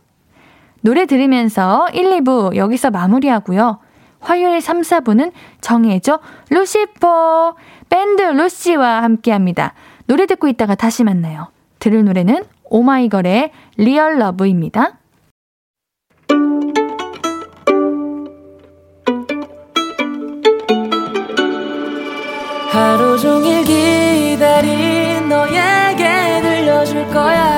노래 들으면서 1, 2부 여기서 마무리하고요. 화요일 3, 4부는 정해줘 루시퍼 밴드 루시와 함께합니다. 노래 듣고 있다가 다시 만나요. 들을 노래는 오마이걸의 Real Love입니다. 하루 종일 기다린 너에게 들려줄 거야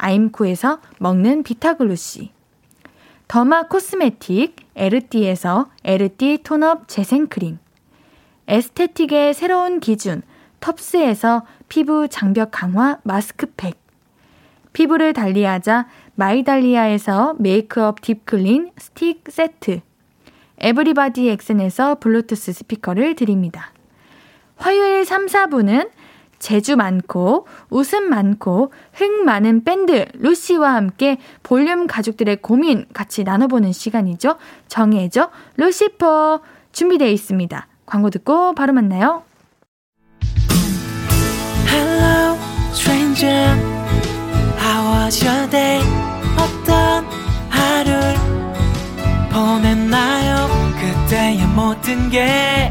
아임코에서 먹는 비타글루시 derma cosmetic 에르띠에서 에르띠 tone up 재생크림. aesthetic의 새로운 기준 텁스에서 피부 장벽 강화 마스크팩. 피부를 달리하자 마이달리아에서 메이크업 deep clean 스틱 세트, 에브리바디 엑센에서 블루투스 스피커를 드립니다. 화요일 3, 4부는 재주 많고 웃음 많고 흥 많은 밴드 루시와 함께 볼륨 가족들의 고민 같이 나눠보는 시간이죠. 정해줘 루시퍼 준비되어 있습니다. 광고 듣고 바로 만나요. Hello, stranger. How was your day? 어떤 하루를 보냈나요? 그때의 모든 게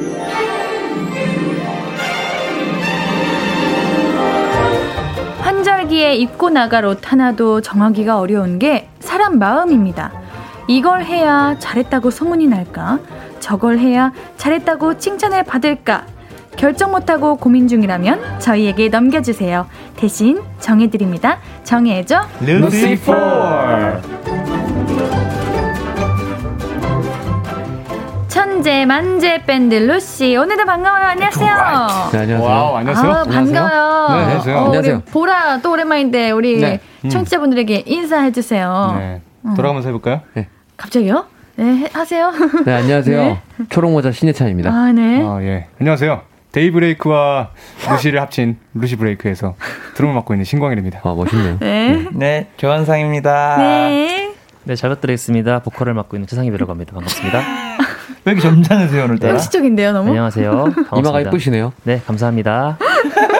환절기에 입고 나갈 옷 하나도 정하기가 어려운 게 사람 마음입니다. 이걸 해야 잘했다고 소문이 날까? 저걸 해야 잘했다고 칭찬을 받을까? 결정 못하고 고민 중이라면 저희에게 넘겨주세요. 대신 정해드립니다. 정해줘. 루시포 천재 만재 밴드 루시 오늘도 반가워요. 안녕하세요. 네, 안녕하세요. wow, 안녕하세요. 아, 반가워요. 네, 안녕하세요. 어, 안녕하세요. 보라 또 오랜만인데 우리 네. 청취자분들에게 인사해 주세요. 네. 돌아가면서 해볼까요? 갑자기요? 네, 하세요. 네, 안녕하세요. 네. 초록 모자 신혜찬입니다. 아, 네. 아, 예. 안녕하세요. 데이브레이크와 루시를 합친 루시 브레이크에서 드럼을 맡고 있는 신광일입니다. 아, 멋있네요. 네. 네, 네 조한상입니다. 네. 네, 잘 부탁드리겠습니다. 보컬을 맡고 있는 최상희이라고 합니다. 반갑습니다. (laughs) 왜 이렇게 점잖으세요, 오늘따라? 형식적인데요, 너무? 안녕하세요. (laughs) 반갑습니다. 이마가 예쁘시네요. 네, 감사합니다.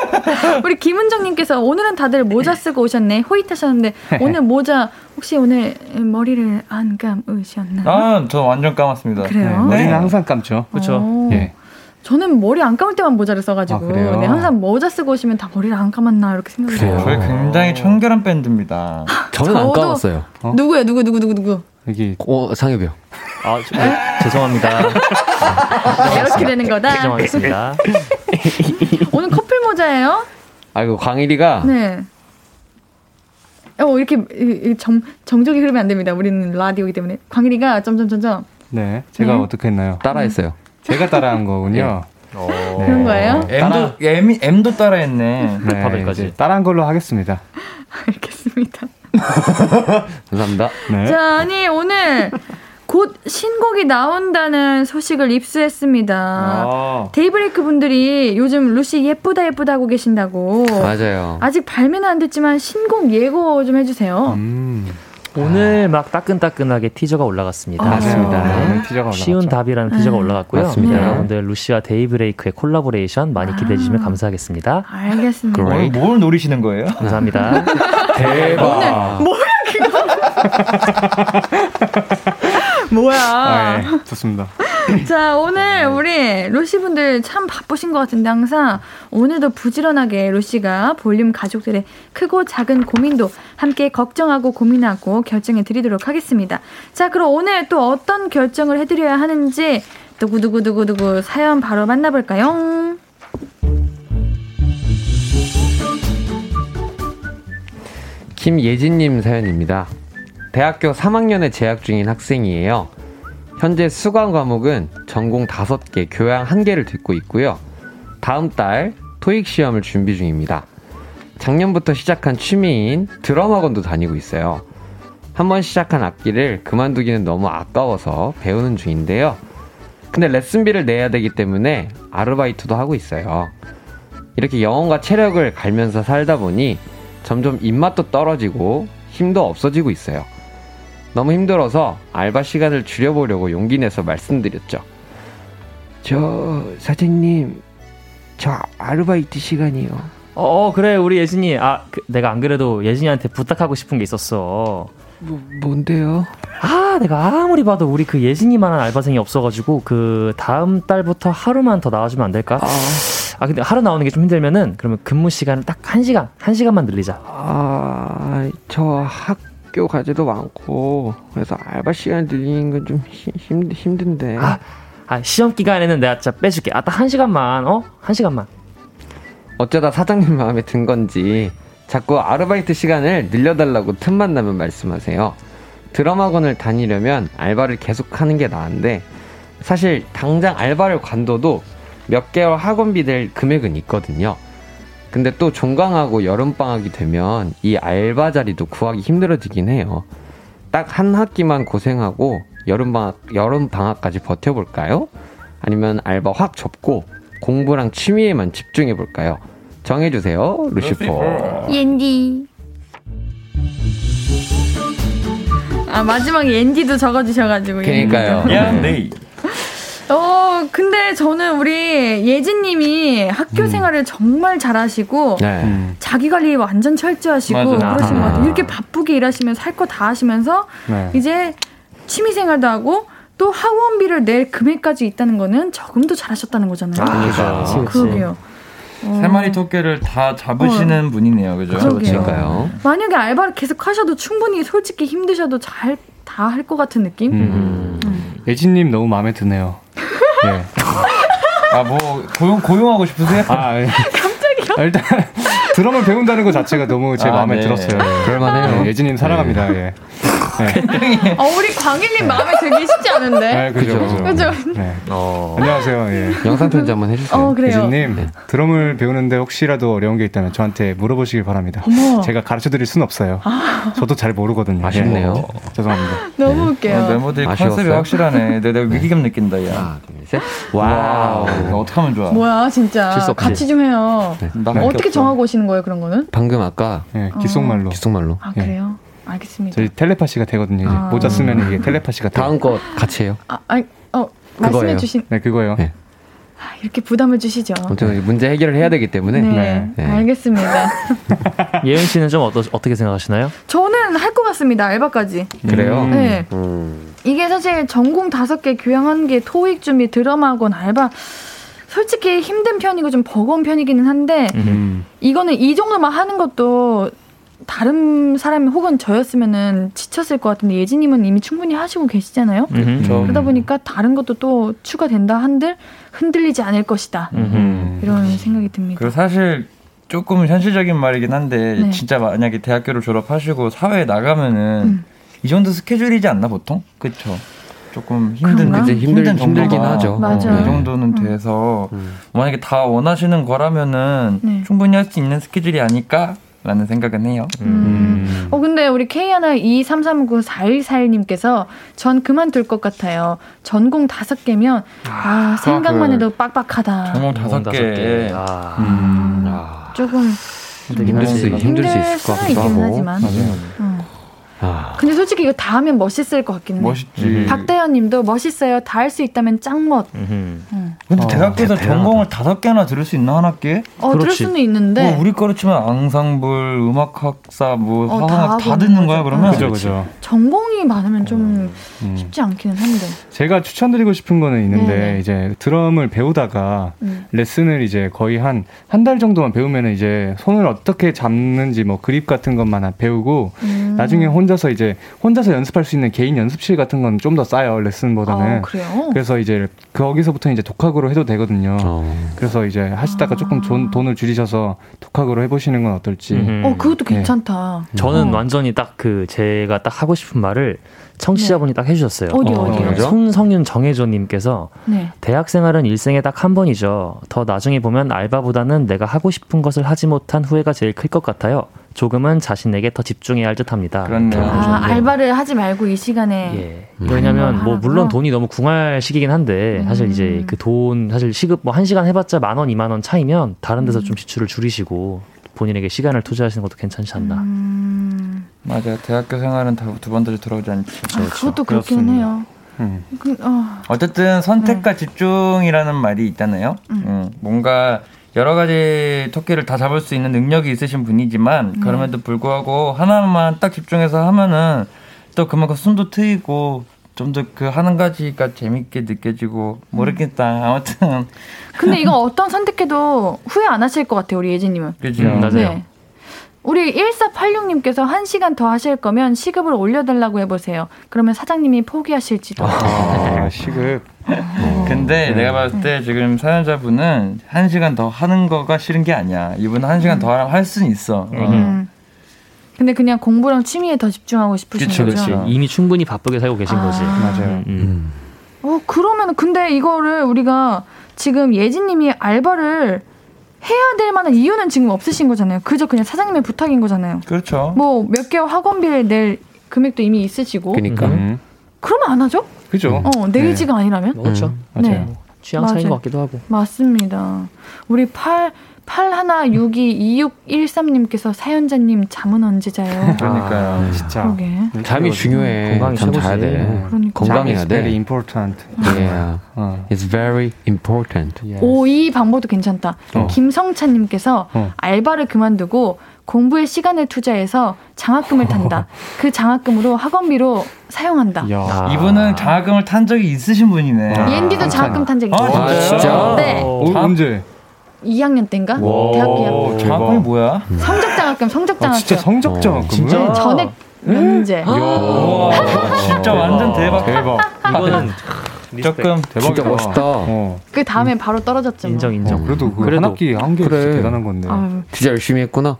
(laughs) 우리 김은정님께서 오늘은 다들 모자 쓰고 오셨네. 호잇하셨는데 오늘 모자 혹시 오늘 머리를 안 감으셨나요? 아, 저 완전 감았습니다. 그래요? 네, 머리는 네. 항상 감죠. 그렇죠. 예. 저는 머리 안 감을 때만 모자를 써가지고 아, 네, 항상 모자 쓰고 오시면 다 머리를 안 감았나 이렇게 생각해요. 저희 굉장히 청결한 밴드입니다. 저는 안 감았어요. 어? 누구예요? 누구 누구 누구 누구? 여기 어, 상엽이요. 아, 저, 네, 죄송합니다. 이렇게 되는 거다. 죄송하겠습니다. (laughs) 오늘 커플 모자예요? 아이고 광일이가 네. 어 이렇게 정 정적이 흐르면 안 됩니다. 우리는 라디오이기 때문에 광일이가 점점점점. 네, 제가 네. 어떻게 했나요? 따라했어요. 제가 따라한 거군요. 네. 네. 그런 거예요? M도 M, M도 따라했네. 네, 이제 따라한 걸로 하겠습니다. (laughs) 알겠습니다. (laughs) 감사합니다. 네. 자, 아니 오늘 곧 신곡이 나온다는 소식을 입수했습니다. 아. 데이브레이크 분들이 요즘 루시 예쁘다 예쁘다 하고 계신다고. 맞아요. 아직 발매는 안 됐지만 신곡 예고 좀 해주세요. 음. 오늘 막 따끈따끈하게 티저가 올라갔습니다. 아, 맞습니다. 네. 티저가 쉬운 답이라는 티저가 네. 올라갔고요. 맞습니다. 네, 여러분들 루시와 데이브레이크의 콜라보레이션 많이 기대해 주시면 아. 감사하겠습니다. 알겠습니다. 뭘, 뭘 노리시는 거예요? 감사합니다. (laughs) 대박. 오늘 뭐야 그거? (laughs) (laughs) (laughs) 뭐야? 아, 예. 좋습니다. (laughs) 자, 오늘 우리 루시 분들 참 바쁘신 것 같은데 항상 오늘도 부지런하게 루시가 볼륨 가족들의 크고 작은 고민도 함께 걱정하고 고민하고 결정해 드리도록 하겠습니다. 자, 그럼 오늘 또 어떤 결정을 해드려야 하는지 두구두구두구두구 사연 바로 만나볼까요? 김예진님 사연입니다. 대학교 3학년에 재학 중인 학생이에요. 현재 수강 과목은 전공 5개, 교양 1개를 듣고 있고요. 다음 달 토익 시험을 준비 중입니다. 작년부터 시작한 취미인 드럼 학원도 다니고 있어요. 한번 시작한 악기를 그만두기는 너무 아까워서 배우는 중인데요. 근데 레슨비를 내야 되기 때문에 아르바이트도 하고 있어요. 이렇게 영혼과 체력을 갈면서 살다 보니 점점 입맛도 떨어지고 힘도 없어지고 있어요. 너무 힘들어서 알바 시간을 줄여보려고 용기 내서 말씀드렸죠. 저, 사장님, 저 아르바이트 시간이요. 어, 그래, 우리 예진이. 아, 그, 내가 안 그래도 예진이한테 부탁하고 싶은 게 있었어. 뭐, 뭔데요? 아, 내가 아무리 봐도 우리 그 예진이만한 알바생이 없어가지고 그 다음 달부터 하루만 더 나와주면 안 될까? 아, 아 근데 하루 나오는 게 좀 힘들면은 그러면 근무 시간을 딱 한 시간, 한 시간만 늘리자. 아, 저 학, 학교 과제도 많고 그래서 알바 시간 늘리는 건 좀 힘, 힘든데. 아, 아, 시험 기간에는 내가 진짜 빼줄게. 아딱 한 시간만 어? 한 시간만. 어쩌다 사장님 마음에 든 건지 자꾸 아르바이트 시간을 늘려달라고 틈만 나면 말씀하세요. 드럼 학원을 다니려면 알바를 계속 하는 게 나은데 사실 당장 알바를 관둬도 몇 개월 학원비 될 금액은 있거든요 근데 또 종강하고 여름방학이 되면 이 알바 자리도 구하기 힘들어지긴 해요. 딱 한 학기만 고생하고 여름방학, 여름방학까지 버텨볼까요? 아니면 알바 확 접고 공부랑 취미에만 집중해볼까요? 정해주세요, 루시퍼. 옌디. 아, 마지막에 옌디도 적어주셔가지고. 그니까요. 야, 네. 어, 근데 저는 우리 예진님이 학교 음. 생활을 정말 잘하시고 네. 음. 자기 관리 완전 철저하시고 맞아. 그러신 것 같아요. 이렇게 바쁘게 일하시면서 할 거 다 하시면서 네. 이제 취미 생활도 하고 또 학원비를 낼 금액까지 있다는 거는 적응도 잘하셨다는 거잖아요. 아, 그렇죠. 그러게요. 어. 세 마리 토끼를 다 잡으시는 어. 분이네요, 그죠? 그러니까요. 만약에 알바를 계속 하셔도 충분히 솔직히 힘드셔도 잘 다 할 것 같은 느낌. 음. 음. 예진님 너무 마음에 드네요. 네. 아, 뭐, 고용, 고용하고 싶으세요? 아, 예. 깜짝이야. 아, 일단, 드럼을 배운다는 것 자체가 너무 제 아, 마음에 네. 들었어요. 그럴만해요. 네, 예진님 사랑합니다, 예. 네. (laughs) 어, 우리 광일님 마음에 들기 쉽지 않은데. 네, 그죠, 그죠. 그죠? 네. 어. 안녕하세요. 예. 영상 편지 한번 해주세요. 어, 그래요. 예진님, 드럼을 배우는데 혹시라도 어려운 게 있다면 저한테 물어보시길 바랍니다. 어머. 제가 가르쳐 드릴 수는 없어요. 저도 잘 모르거든요. 아쉽네요. 예. 죄송합니다. (laughs) 너무 웃겨요. 어, 멤버들이 아쉬웠어요? 컨셉이 확실하네. 내가, 내가 위기감 느낀다, 야. 하나, 둘, 셋. wow. 이거 어떡하면 좋아. 뭐야, 진짜. 같이 좀 해요. 나 네. 어떻게 없어. 정하고 오시는 거예요, 그런 거는? 방금 아까 예, 귓속말로. 귓속말로. 아, 예. 그래요? 알겠습니다. 저희 텔레파시가 되거든요. 이제 아. 모자 쓰면 이게 텔레파시가. 다음 거 같이 해요. 아, 아니, 어, 말씀해 그거예요. 주신, 네, 그거요. 네. 아, 이렇게 부담을 주시죠. 아무튼 문제 해결을 해야 되기 때문에. 네, 네. 알겠습니다. (laughs) 예은 씨는 좀 어떠, 어떻게 생각하시나요? 저는 할 것 같습니다, 알바까지. 그래요? 음. 네. 음. 이게 사실 전공 다섯 개, 교양 한 개, 토익 준비, 드라마학원, 알바. 솔직히 힘든 편이고 좀 버거운 편이기는 한데, 음. 이거는 이 정도만 하는 것도 다른 사람이 혹은 저였으면은 지쳤을 것 같은데, 예진님은 이미 충분히 하시고 계시잖아요? 음흠. 저 그러다 보니까 다른 것도 또 추가된다 한들 흔들리지 않을 것이다. 음흠. 이런 생각이 듭니다. 그리고 사실 조금 현실적인 말이긴 한데 네. 진짜 만약에 대학교를 졸업하시고 사회에 나가면은 음. 이 정도 스케줄이지 않나 보통? 그쵸? 조금 힘든? 그치, 힘들- 힘든 힘들긴 하죠. 맞아요. 이 정도는 음. 돼서 음. 만약에 다 원하시는 거라면은 네. 충분히 할 수 있는 스케줄이 아닐까 라는 생각은 해요. 음. 어, 근데 우리 K하나 23394141님께서 전 그만둘 것 같아요. 전공 다섯 개면, 아, 생각만 그 해도 빡빡하다. 전공 다섯 개. 개. 아, 음, 아, 조금 힘들 수, 힘들 힘들 수 있을 것 같기도 하고. 하지만. 맞아요. 음. 아, 근데 솔직히 이거 다 하면 멋있을 것 같기는 해. 멋있지. 음. 박대현 님도 멋있어요. 다 할 수 있다면 짱멋. 음흠. 음. 근데 어, 대학교에서 대단하다. 전공을 다섯 개나 들을 수 있나 한 학기에? 어, 들을 그렇지. 수는 있는데. 뭐 우리 거로 치면 앙상블, 음악학사, 뭐 어, 화학학 다 다, 듣는 거야. 그러면? 그죠, 그죠. 전공이 많으면 좀 음. 쉽지 않기는 한데. 제가 추천드리고 싶은 거는 있는데 네네. 이제 드럼을 배우다가 음. 레슨을 이제 거의 한 한 달 정도만 배우면 이제 손을 어떻게 잡는지 뭐 그립 같은 것만 배우고 음. 나중에 혼자 서 이제 혼자서 연습할 수 있는 개인 연습실 같은 건 좀 더 싸요 레슨보다는 아, 그래요? 그래서 이제 거기서부터 이제 독학으로 해도 되거든요. 어. 그래서 이제 하시다가 아. 조금 돈, 돈을 줄이셔서 독학으로 해보시는 건 어떨지. 음흠. 어, 그것도 네. 괜찮다. 저는 어. 완전히 딱 그 제가 딱 하고 싶은 말을 청취자분이 딱 해주셨어요. 어디, 어, 어디요? 뭐죠? 손성윤 정혜조님께서 네. 대학 생활은 일생에 딱 한 번이죠. 더 나중에 보면 알바보다는 내가 하고 싶은 것을 하지 못한 후회가 제일 클 것 같아요. 조금은 자신에게 더 집중해야 할 듯합니다. 그렇네요. 이렇게 아, 해주셨는데. 알바를 하지 말고 이 시간에. 예. 음. 왜냐면 뭐? 물론 돈이 너무 궁할 시기긴 한데 사실 음. 이제 그 돈 사실 시급 뭐 한 시간 해봤자 만 원, 이만 원 차이면 다른 데서 음. 좀 지출을 줄이시고 본인에게 시간을 투자하시는 것도 괜찮지 않나. 음, 맞아요. 대학교 생활은 두번 다시 돌아오지 않죠. 아, 그것도 그렇기는 그렇습니다. 해요. 음. 그, 어, 어쨌든 선택과 집중이라는 말이 있잖아요. 음. 음, 뭔가 여러 가지 토끼를 다 잡을 수 있는 능력이 있으신 분이지만 네. 그럼에도 불구하고 하나만 딱 집중해서 하면은 또 그만큼 숨도 트이고 좀 더 그 하는 가지가 재밌게 느껴지고 모르겠다. 아무튼 근데 이거 (laughs) 어떤 선택해도 후회 안 하실 것 같아요, 우리 예진님은. 그죠. 음, 맞아요. 우리 1486님께서 한시간 더 하실 거면 시급을 올려달라고 해보세요. 그러면 사장님이 포기하실지도. 아, 시급. (laughs) 근데 내가 봤을 때 지금 사연자분은 한 시간 더 하는 거가 싫은 게 아니야. 이분은 한 시간 더 하면 할 수는 있어. 어. 음. 근데 그냥 공부랑 취미에 더 집중하고 싶으신 그쵸, 거죠? 그쵸. 이미 충분히 바쁘게 살고 계신 아. 거지. 맞아요. 음, 음. 어, 그러면 근데 이거를 우리가 지금 예진님이 알바를 해야 될 만한 이유는 지금 없으신 거잖아요. 그저 그냥 사장님의 부탁인 거잖아요. 그렇죠. 뭐 몇 개월 학원비를 낼 금액도 이미 있으시고. 그러니까 음. 그러면 안 하죠? 그죠? 어, 내일지가 아니라면? 뭐 그렇죠. 음. 맞아요. 네. 취향 차이인 맞아요. 것 같기도 하고. 맞습니다. 우리 8 81622613님께서 사연자님 잠은 언제 자요? (laughs) 그러니까요. 아, 진짜. 그러게. 잠이 중요해. 건강이 잠 자야 최고지. 돼. 그러니까. 건강해야 It's very 돼. important. Yeah. 어. It's very important. Yes. 오, 이 방법도 괜찮다. 어. 김성찬님께서 어. 알바를 그만두고 공부에 시간을 투자해서 장학금을 탄다. (laughs) 그 장학금으로 학원비로 사용한다. 야. 아. 이분은 장학금을 탄 적이 있으신 분이네. 아. 옌디도 장학금 탄 적이 아, 있어요. 아, 진짜? 네. 어, 언제? 2학년 때인가? 와. 대학 2학년. 오, 장학금이 뭐야? 성적 장학금, 성적 아, 장학금. 진짜 성적장. 어, 진짜? 네, 전액 면제. 우와, 진짜 완전 대박. 대박. 이거는 조금 대박이다. 진짜 멋있다. 어. 그 다음에 바로 떨어졌죠. 뭐. 인정 인정. 어, 그래도 그 그래도. 한 학기 한개 그래. 대단한 건데. 아유, 진짜 열심히 했구나.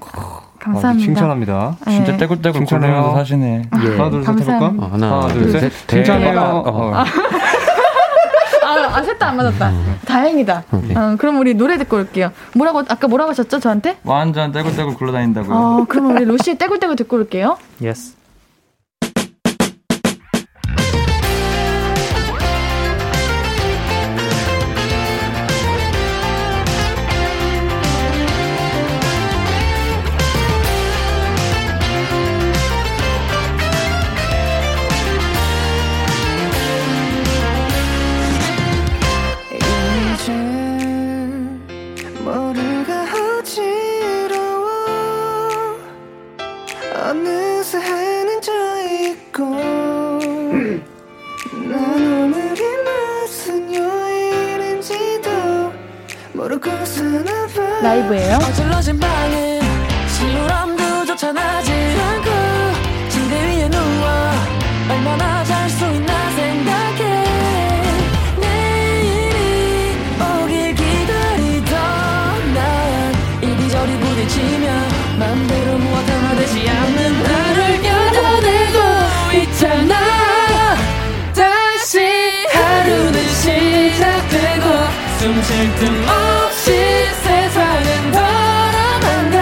감사합니다. 칭찬합니다. 네. 진짜 떼굴떼굴 칭찬해요. 굴면서 사시네. 예. 하나 둘셋 해볼까? 감사합니다. 어, 하나, 둘, 둘, 셋. 셋. 칭찬해요. 아, 아, 셋 다 안 맞았다. 다행이다. 어, 그럼 우리 노래 듣고 올게요. 뭐라고, 아까 뭐라고 하셨죠, 저한테? 완전 떼굴떼굴 굴러다닌다고요. 어, 그럼 우리 루시 떼굴떼굴 듣고 올게요. yes. 틈 없이 세상은 돌아간다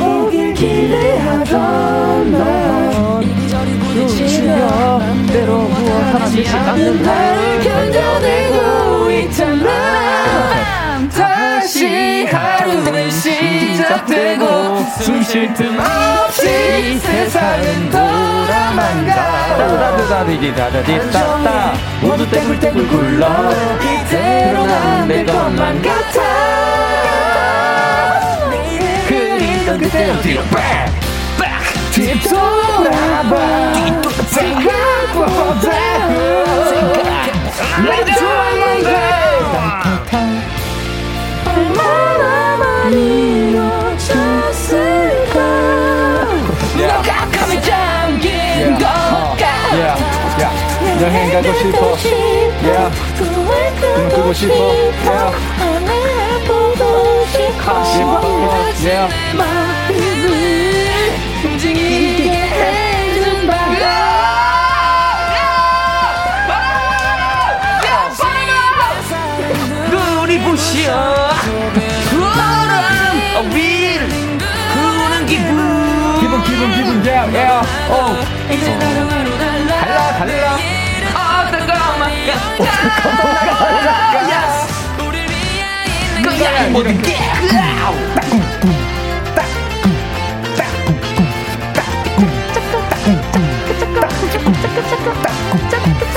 오길 기대하던 날 놓치며 맘대로 무엇하지 않는 나를 견뎌내고 있잖아 다시 하루는 시작되고 숨 쉴 틈 없이 세상은 돌아만가. 따다다디다다디따따 모두 떼굴떼굴 굴러 이대로는 안될 것만 같아 그리던 그대로 뒤로 빡빡 뒤돌아봐 생각보다 내 좋아하는 얼 놓쳤을까? 너가 감에 잠긴 것 같아. 여행 가고 싶어. 눈 뜨고 싶어. 하늘 보고 싶어. 싶어. 마음을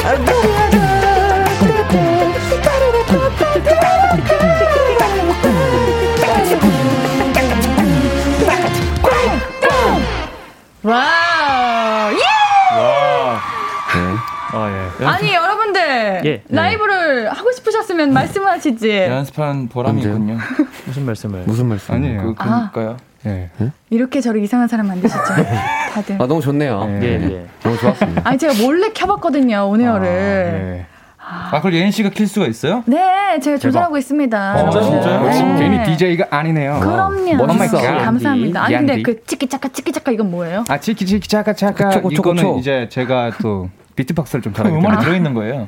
아 싶으셨으면 말씀하시지. 연습한 보람이 언제요? 있군요. (laughs) 무슨 말씀을? 무슨 말씀? 아니에요. 그, 그니까요. 예. 이렇게 저를 이상한 사람 만드시죠. (laughs) 다들. 아 너무 좋네요. 네. 예, 예. 너무 좋았습니다. 아니, 제가 몰래 켜봤거든요, 오네어를. 예. 아, 그걸 예인 씨가 킬 수가 있어요? 네, 제가 조절하고 있습니다. 진짜, 진짜요? 네. 어, 괜히 DJ가 아니네요. 그럼요. 멋있어. 감사합니다. 아니, 근데. 그 치키차카 치키차카 이건 뭐예요? 아 치키 치키 차카 차카 그쵸, 그쵸, 이거는. 이제 제가 또 비트박스를 좀 잘하기 때문에 들어있는 거예요.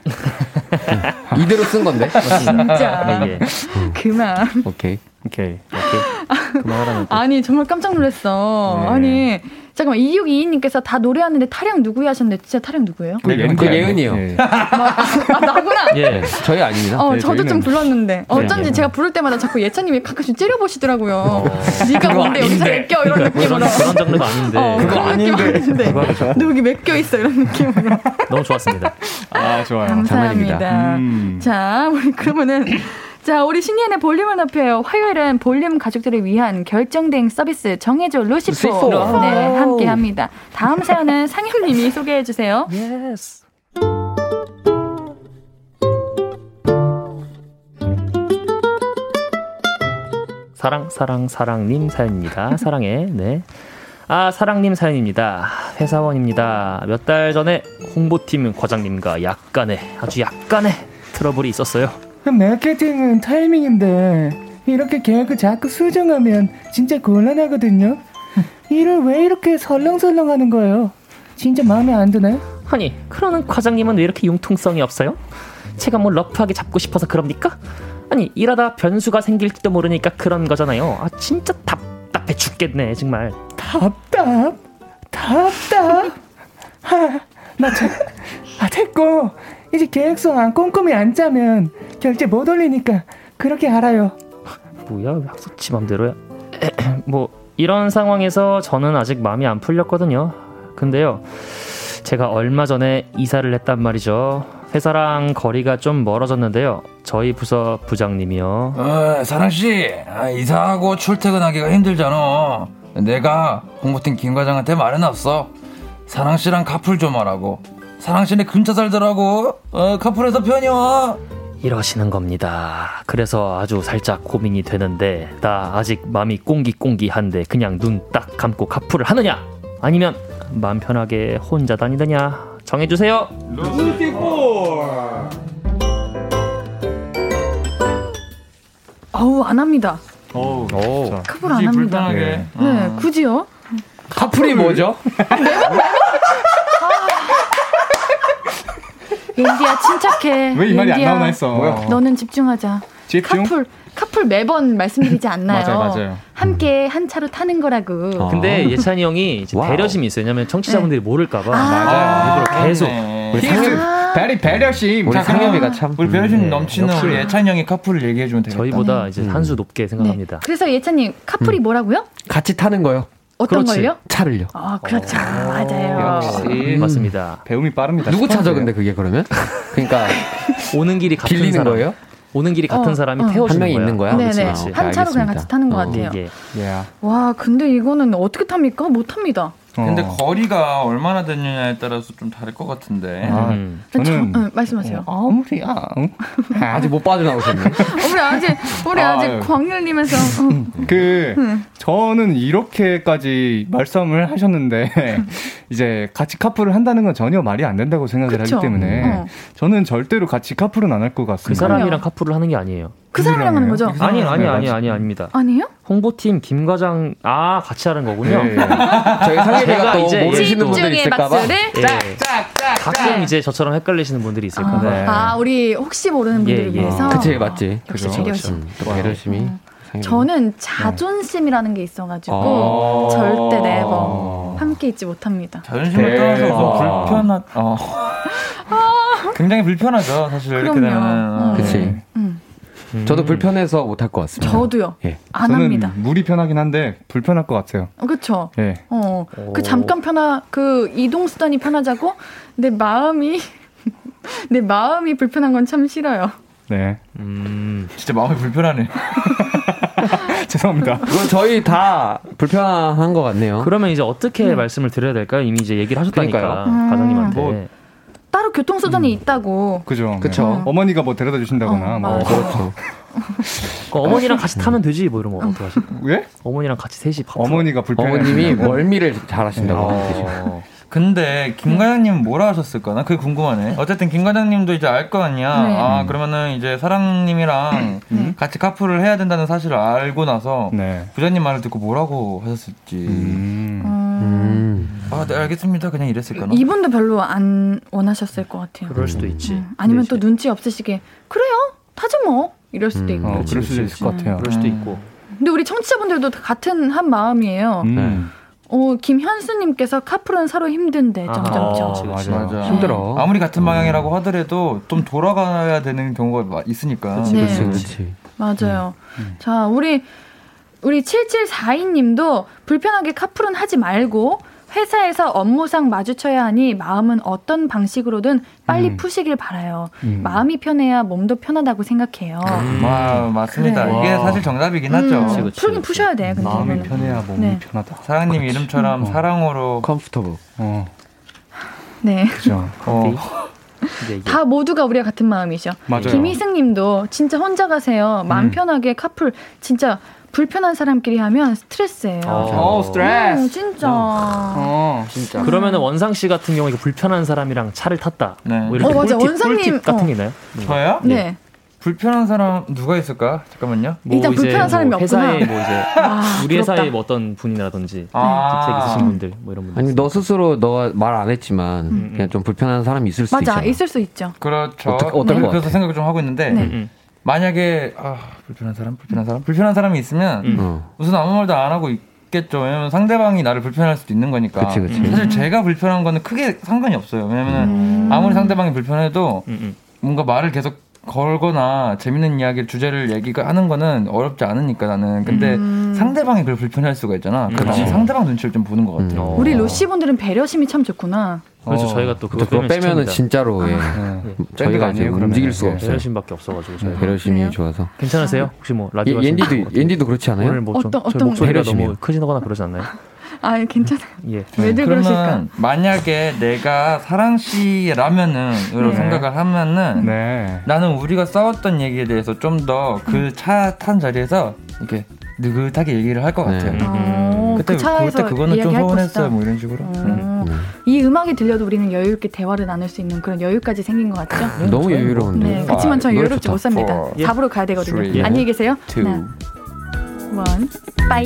이대로 쓴 건데. 진짜. 예, 예. (laughs) 그만. 오케이. 오케이. 오케이. 그만하라는. (laughs) 또. 아니 정말 깜짝 놀랐어. 네. 아니 잠깐만 2622님께서 다 노래하는데 타령 누구야 하셨는데 진짜 타령 누구예요? 그 예은이 그 아니에요? 예은이요. 예. (laughs) 아 나구나. 예. 저희 아닙니다. 어 네, 저도 저희는- 좀 불렀는데 어쩐지 예. 제가 부를 때마다 자꾸 예찬님이 가끔씩 째려보시더라고요. 네가 그거 뭔데 여기서. 맡겨 이런 느낌으로. 그런, 장르가 아닌데. 어, 그거 그런 느낌 아닌데. 너 여기 맡겨 있어 이런 느낌으로. 너무 좋았습니다. 아, 좋아요. 감사합니다. 장난입니다. 음. 자, 우리 그러면은 자, 우리 신예은의 볼륨을 높여요. 화요일은 볼륨 가족들을 위한 결정된 서비스 정해줘 루시포. 루시포. 네, 함께 합니다. 다음 사연은 (laughs) 상현님이 소개해 주세요. yes. 사랑 사랑 사랑님 사연입니다. 사랑해. 네. 아 사랑님 사연입니다. 회사원입니다. 몇 달 전에 홍보팀 과장님과 약간의 아주 약간의 트러블이 있었어요. 그 마케팅은 타이밍인데 이렇게 계획을 자꾸 수정하면 진짜 곤란하거든요. 일을 왜 이렇게 설렁설렁 하는 거예요? 진짜 마음에 안 드네. 아니 그러는 과장님은 왜 이렇게 융통성이 없어요? 제가 뭐 러프하게 잡고 싶어서 그럽니까? 아니 일하다 변수가 생길지도 모르니까 그런 거잖아요. 아 진짜 답답해 죽겠네 정말. 답답, 답답. 하, 나 참, 아 됐고 이제 계획서 안 꼼꼼히 안 짜면 결제 못 올리니까 그렇게 알아요. 뭐야 왜 학습 지 맘대로야? (clears throat) 뭐 이런 상황에서 저는 아직 마음이 안 풀렸거든요. 근데요 제가 얼마 전에 이사를 했단 말이죠. 회사랑 거리가 좀 멀어졌는데요. 저희 부서 부장님이요. 어, 사랑 씨, 아, 이사하고 출퇴근하기가 힘들잖아. 내가 홍보팀 김 과장한테 말해놨어. 사랑 씨랑 카풀 좀 하라고. 사랑씨네 근처 살더라고. 어, 카풀에서 편히 와. 이러시는 겁니다. 그래서 아주 살짝 고민이 되는데 나 아직 마음이 꽁기꽁기한데 그냥 눈 딱 감고 카풀을 하느냐 아니면 마음 편하게 혼자 다니느냐 정해주세요. 어우, 안 합니다. 오. 카풀 안 합니다. 불편하게. 네. 네, 굳이요? 카풀이 뭐죠? (laughs) 옌디야 침착해. (laughs) 왜 이 말이 안 옌디야, 나오나 했어. 너는 집중하자. 집중? 카풀 카풀 매번 말씀드리지 않나요? (laughs) 맞아요, 맞아요. 함께 한 차로 타는 거라고. 어. 근데 예찬이 형이 이제. 배려심이 있어요. 왜냐면 청취자분들이 모를까봐 아. 일부러 계속. 히스, 베리 배려심. 우리. 상엽이가 참 우리 배려심 음, 넘치는 역시. 우리 예찬이 형이 카풀을 얘기해주면 되겠다. 저희보다 이제 음. 한수 높게 네. 생각합니다. 그래서 예찬님 카풀이 뭐라고요? 같이 타는 거요. 어떤 그렇지. 걸요? 차를요. 아 그렇죠. 맞아요. 역시. 맞습니다. 배움이 빠릅니다. 누구 차죠. 근데 그게 그러면? (laughs) 그러니까 오는 길이 같은 빌리는 사람, 거예요? 오는 길이 같은 어, 사람이 어. 태워주는 한 명이 거야. 있는 거야? 네네. 그렇지. 한 차로 그냥 같이 타는 것 어. 같아요. 예. 와 근데 이거는 어떻게 탑니까? 못 탑니다. 근데 어. 거리가 얼마나 되느냐에 따라서 좀 다를 것 같은데. 아, 음. 저는 저, 응, 말씀하세요. 어, 아무리야. 응? 아직 못 빠져나오셨네. (laughs) 우리 아직 우리 아, 아직 예. 광열님에서 어. 그 저는 이렇게까지 말씀을 하셨는데 (laughs) 이제 같이 카풀을 한다는 건 전혀 말이 안 된다고 생각을 그쵸. 하기 때문에 어. 저는 절대로 같이 카풀은 안 할것그 같습니다. 사람이랑 카풀을 하는 게 아니에요. 그 사람이랑 하는 거죠? 그 아니 사람이랑 아니 네, 아니. 아니 아닙니다. 아니에요? 홍보팀 김 과장 아 같이 하는 거군요. 네. (laughs) 저희 제가 또 이제 모르시는 분들 집중의 있을까봐. 예. 가끔 이제 저처럼 헷갈리시는 분들이 있을 아, 거예요. 네. 아, 우리 혹시 모르는 예, 분들을 예. 위해서. 그치 맞지. 역시 그죠. 배려심. 음, 또 배려심이. 음. 저는 자존심이라는 게 있어가지고 어. 절대 네버 함께 있지 못합니다. 자존심을 네. 떠나서 좀 아. 불편한. 어. (laughs) 굉장히 불편하죠. 사실 이렇게 그럼요. 되면. 어. 그치. 음, 저도 불편해서 못할 것 같습니다. 저도요. 예. 안 저는 합니다. 물이 편하긴 한데 불편할 것 같아요. 어, 그쵸? 예. 어, 오. 그 잠깐 편하, 그 이동 수단이 편하자고 내 마음이 (laughs) 내 마음이 불편한 건 참 싫어요. 네. 음. 진짜 마음이 불편하네. (laughs) (laughs) 죄송합니다. 그건 저희 다 불편한 것 같네요. 그러면 이제 어떻게 말씀을 드려야 될까요? 이미 이제 얘기를 하셨다니까 그러니까요. 음. 과장님한테. 뭐, 따로 교통 수단이 있다고. 그죠. 그쵸. 네. 어머니가 뭐 데려다 주신다거나 어, 뭐. 그렇죠. (laughs) 그 어머니랑 같이 타면 되지 뭐 이런 거 어떻게 하실? 왜? 어머니랑 같이 셋이 밥. 어머니가 불편해. 어머님이 멀미를 잘 하신다고 어. 근데 김 과장님은 뭐라 하셨을까? 나 그게 궁금하네. 어쨌든 김 과장님도 이제 알 거 아니야. 네. 아 그러면은 이제 사랑님이랑 같이 카풀을 해야 된다는 사실을 알고 나서 네. 부장님 말을 듣고 뭐라고 하셨을지. 음. 음, 음. 아, 네 알겠습니다. 그냥 이랬을까나. 이분도 별로 안 원하셨을 것 같아요. 그럴 수도 있지. 음, 아니면 또 눈치 없으시게 그래요 타지 뭐 이럴 수도 음. 있고. 어, 그럴 수도 있을 것 같아요. 그럴 수도 음. 있고. 근데 우리 청취자분들도 같은 한 마음이에요. 음. 어, 김현수님께서 카풀은 서로 힘든데, 점점점. 어, 맞아. 맞아. 힘들어. 아무리 같은 방향이라고 하더라도 좀 돌아가야 되는 경우가 마- 있으니까. 네. 그렇지, 그렇지. 맞아요. 자, 우리, 우리 7742님도 불편하게 카풀은 하지 말고, 회사에서 업무상 마주쳐야 하니 마음은 어떤 방식으로든 빨리 음. 푸시길 바라요. 음. 마음이 편해야 몸도 편하다고 생각해요. 와, 맞습니다. 그래. 이게 와. 사실 정답이긴 음, 하죠. 그치, 그치. 풀긴 푸셔야 돼. 근데 마음이 이거는. 편해야 몸이 네. 편하다. 사랑님 이름처럼 어. 사랑으로 comfortable. 어, 네. 그죠. 어, 다 모두가 우리가 같은 마음이죠. 맞아요. 김희승 님도 진짜 혼자 가세요. 마음 음. 편하게 카풀 진짜 불편한 사람끼리 하면 스트레스예요. 어, 음, 진짜. 어. 진짜. 그러면은 원상 씨 같은 경우에 그 불편한 사람이랑 차를 탔다. 네. 뭐 이렇게 어, 맞아. 꿀팁, 원상님, 꿀팁 같은 어. 게 있나요? 저요? 네. 불편한 사람 누가 있을까? 잠깐만요. 일단 이제 불편한 사람이 뭐 없구나. 회사에 뭐 이제 (laughs) 아, 우리 회사에. 뭐 어떤 분이라든지 아. 직책 있으신 분들 뭐 이런 분들. 아니 너 스스로 너가 말 안 했지만 그냥 좀 불편한 사람이 있을 수 맞아. 있잖아. 있을 수 있죠. 그렇죠. 어떡- 어떨 네. 것 그래서? 생각을 좀 하고 있는데 네. 음, 음. 만약에 아 불편한 사람, 불편한 사람, 불편한 사람이 있으면 음. 어. 우선 아무 말도 안 하고 있겠죠. 왜냐면 상대방이 나를 불편할 수도 있는 거니까. 그치, 그치. 사실 제가 불편한 거는 크게 상관이 없어요. 왜냐면 아무리 상대방이 불편해도 음, 음. 뭔가 말을 계속 걸거나 재밌는 이야기 주제를 얘기가 하는 거는 어렵지 않으니까 나는 근데 음. 상대방이 그걸 불편해할 수가 있잖아 그럼 그치. 상대방 눈치를 좀 보는 것 같아요 음. 우리 로시 분들은 배려심이 참 좋구나. 그렇죠. 어. 저희가 또 그거 빼면 빼면은. 진짜로 예. 네. 저희가 아니에요, 그러면. 움직일 수가 네. 없어요. 배려심밖에 없어가지고 저희가. 배려심이 그래요? 좋아서. 괜찮으세요? 혹시 뭐 예, 라디오 하시는 옌디도 것 옌디도 그렇지 않아요? 오늘 뭐좀 어떤- 저희 어떤 목소리가 배려심이요? 너무 크시거나 그러지 않나요? 아, 괜찮아요. 예. 왜들 그러실까? 그러면 만약에 내가 사랑 씨라면은 이런 네. 생각을 하면은 네. 나는 우리가 싸웠던 얘기에 대해서 좀 더 그 차 탄 자리에서 이렇게 느긋하게 얘기를 할것 네. 같아요. 어, 그때 그 차에서 그때 그거는 좀 서운했어요. 뭐 이런 식으로. 어, 네. 이 음악이 들려도 우리는 여유 있게 대화를 나눌 수 있는 그런 여유까지 생긴 것 같죠? 너무 여유로운데. 네, 그렇지만 전 노래 여유롭지. 못 삽니다. Four, 4부로 가야 되거든요. three, 안녕히 계세요. two. 하나, 원, 빠이.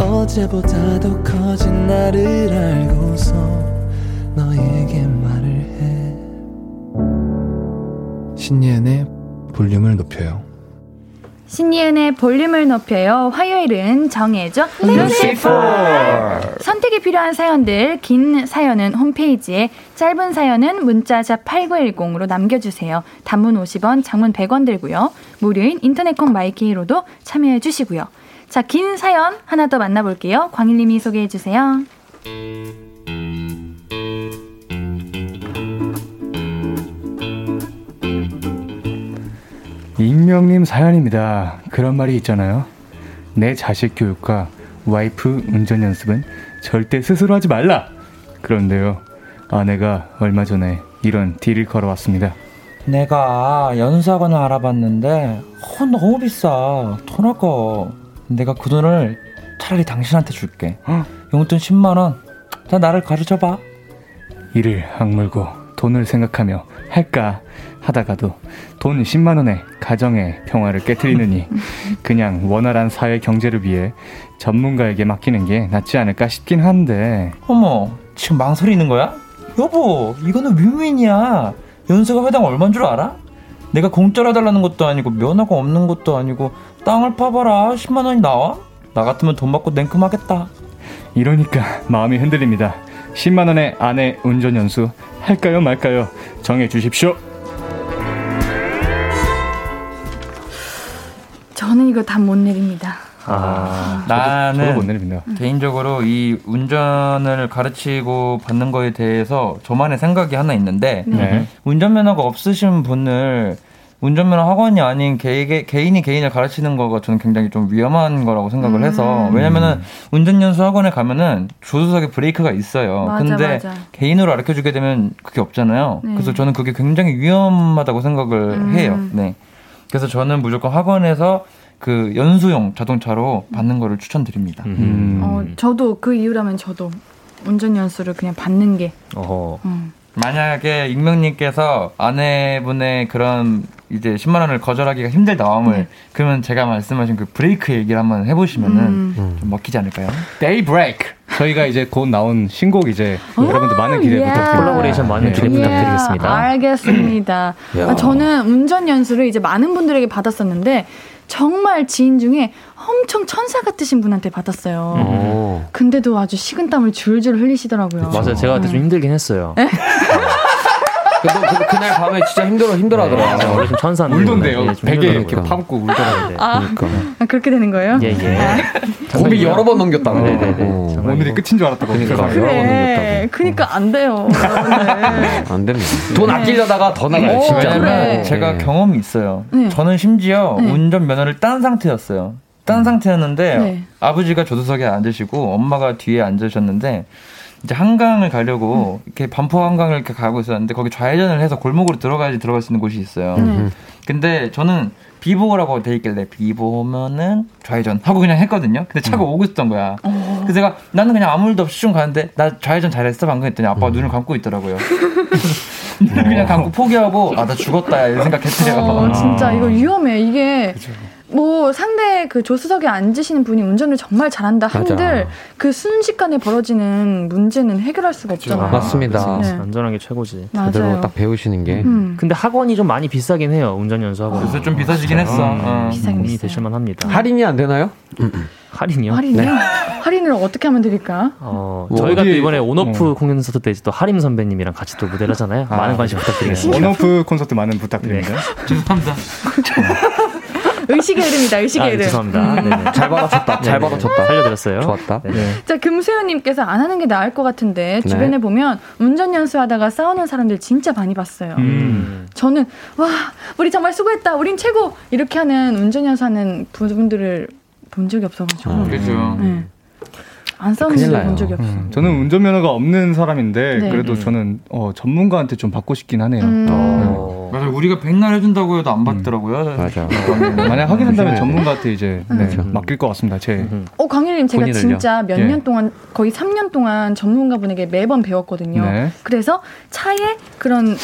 어제보다 더 커진 나를 알고서 너에게 말을 해 신예은의 볼륨을 높여요. 신이은의 볼륨을 높여요. 화요일은 정해줘. 선택이 필요한 사연들, 긴 사연은 홈페이지에, 짧은 사연은 문자샵 8910으로 남겨주세요. 단문 50원, 장문 100원 들고요. 무료인 인터넷 콩 마이케이로도 참여해 주시고요. 자, 긴 사연 하나 더 만나볼게요. 광일님이 소개해 주세요. 익명님 사연입니다. 그런 말이 있잖아요. 내 자식 교육과 와이프 운전 연습은 절대 스스로 하지 말라. 그런데요, 아내가 얼마 전에 이런 딜을 걸어왔습니다. 내가 연수학원을 알아봤는데 어, 너무 비싸 돈 아까워 내가 그 돈을 차라리 당신한테 줄게 어? 용돈 10만 원 자, 나를 가르쳐 봐 이를 악물고 돈을 생각하며 할까 하다가도 돈 10만 원에 가정의 평화를 깨뜨리느니 (laughs) 그냥 원활한 사회 경제를 위해 전문가에게 맡기는 게 낫지 않을까 싶긴 한데 어머 지금 망설이는 거야? 여보 이거는 윈윈이야 연수가 회당 얼만 줄 알아? 내가 공짜로 해달라는 것도 아니고 면허가 없는 것도 아니고 땅을 파봐라 10만 원이 나와? 나 같으면 돈 받고 냉큼 하겠다 이러니까 (laughs) 마음이 흔들립니다. 10만 원의 아내 운전 연수 할까요 말까요 정해 주십시오. 저는 이거 다 못 내립니다. 아, 나는 저도 못 내립니다. 개인적으로 이 운전을 가르치고 받는 거에 대해서 저만의 생각이 하나 있는데 네. 운전면허가 없으신 분을 운전면허 학원이 아닌 개, 개인이 개인을 가르치는 거가 저는 굉장히 좀 위험한 거라고 생각을 해서 음. 왜냐면은 운전연수 학원에 가면은 조수석에 브레이크가 있어요. 맞아, 근데 맞아. 개인으로 가르쳐 주게 되면 그게 없잖아요. 네. 그래서 저는 그게 굉장히 위험하다고 생각을 음. 해요. 네. 그래서 저는 무조건 학원에서 그 연수용 자동차로 받는 거를 추천드립니다. 음. 어, 저도 그 이유라면 저도 운전 연수를 그냥 받는 게. 어허. 음. 만약에 익명님께서 아내분의 그런 이제 10만 원을 거절하기가 힘들다 마음을 네. 그러면 제가 말씀하신 그 브레이크 얘기를 한번 해보시면은 음. 좀 먹히지 않을까요? 데이 브레이크. 저희가 이제 곧 나온 신곡 이제 여러분들 많은 기대 예. 부탁드립니다. 콜라보레이션 많은 기대 네. 부탁드리겠습니다. 예, 알겠습니다. 야. 아, 저는 운전 연수를 이제 많은 분들에게 받았었는데 정말 지인 중에 엄청 천사 같으신 분한테 받았어요. 오. 근데도 아주 식은땀을 줄줄 흘리시더라고요. 맞아요. 제가 그때 좀 힘들긴 했어요. 너 그, 그 날 밤에 진짜 힘들어 힘들어 하더라. 네, 원래 좀 천사인데. 울던데요. 예, 좀 베개. 이렇게 파묻고 울더라고요. 아, 그러니까. 아, 그렇게 되는 거예요? 예, 예. 고비 여러 번 넘겼다고. 네네네. 어. 오늘이 뭐- 끝인 줄 알았다고. 그러니까. 그래서 여러 번 그래. 그니까 안 돼요. 네. 안 됩니다. 돈 아끼려다가 더 나가요, 오, 진짜. 그래. 제가 네. 경험이 있어요. 네. 저는 심지어 네. 운전 면허를 딴 상태였어요. 딴 상태였는데 네. 아버지가 조수석에 앉으시고 엄마가 뒤에 앉으셨는데 이제 한강을 가려고 이렇게 반포 한강을 이렇게 가고 있었는데 거기 좌회전을 해서 골목으로 들어가야지 들어갈 수 있는 곳이 있어요. 네. 근데 저는 비보라고 돼 있길래 비보면은 좌회전 하고 그냥 했거든요. 근데 차가 오고 있었던 거야. 그래서 제가 나는 그냥 아무 일도 없이 쭉 가는데 나 좌회전 잘했어 방금 했더니 아빠 가 눈을 감고 있더라고요. 눈을 (laughs) (laughs) 그냥 감고 포기하고 아 나 죽었다 이런 생각했어요. 어, 진짜 이거 위험해. 이게 뭐 상대 그 조수석에 앉으시는 분이 운전을 정말 잘한다 한들 그 순식간에 벌어지는 문제는 해결할 수가 없잖아요. 맞습니다. 네. 안전한 게 최고지. 제대로 맞아요. 딱 배우시는 게. 음. 근데 학원이 좀 많이 비싸긴 해요. 운전 연수 학원. 요새 좀 비싸지긴 했어. 어. 비싸긴 비싸요. 되실만 합니다. 할인이 안 되나요? 할인이요? 할인이요? 할인을 어떻게 하면 드릴까? 어, 뭐 저희가 어디- 또 이번에 온오프 어. 콘서트 때 또 하림 선배님이랑 같이 또 무대를 하잖아요. 아, 많은 관심 부탁드리겠습니다. 원오프 콘서트 많은 부탁드립니다. 죄송합니다. (laughs) 의식의 이름이다. 의식의 아, 이름. 죄송합니다. 네네. (laughs) 잘 받아쳤다. 잘. 받아쳤다. 살려드렸어요. 좋았다. 네. 네. 자, 금수현님께서 안 하는 게 나을 것 같은데 네. 주변에 보면 운전 연수하다가 싸우는 사람들 진짜 많이 봤어요. 음. 저는 와 우리 정말 수고했다, 우린 최고 이렇게 하는 운전 연수하는 분들을 본 적이 없어가지고 아, 그죠. 네. 안 싸우는. 본 적이 없어. 음, 저는 운전면허가 없는 사람인데 네. 그래도 음. 저는 어, 전문가한테 좀 받고 싶긴 하네요. 음. 어. 맞아 우리가 백날 해준다고 해도 안 받더라고요. 맞아. 만약 확인한다면. 전문가한테 이제 네, 그렇죠. 맡길 것 같습니다. 제 음. 어 강일님 제가 본인을요? 진짜 몇 예. 년 동안 거의 3년 동안 전문가분에게 매번 배웠거든요. 네. 그래서 차의 그런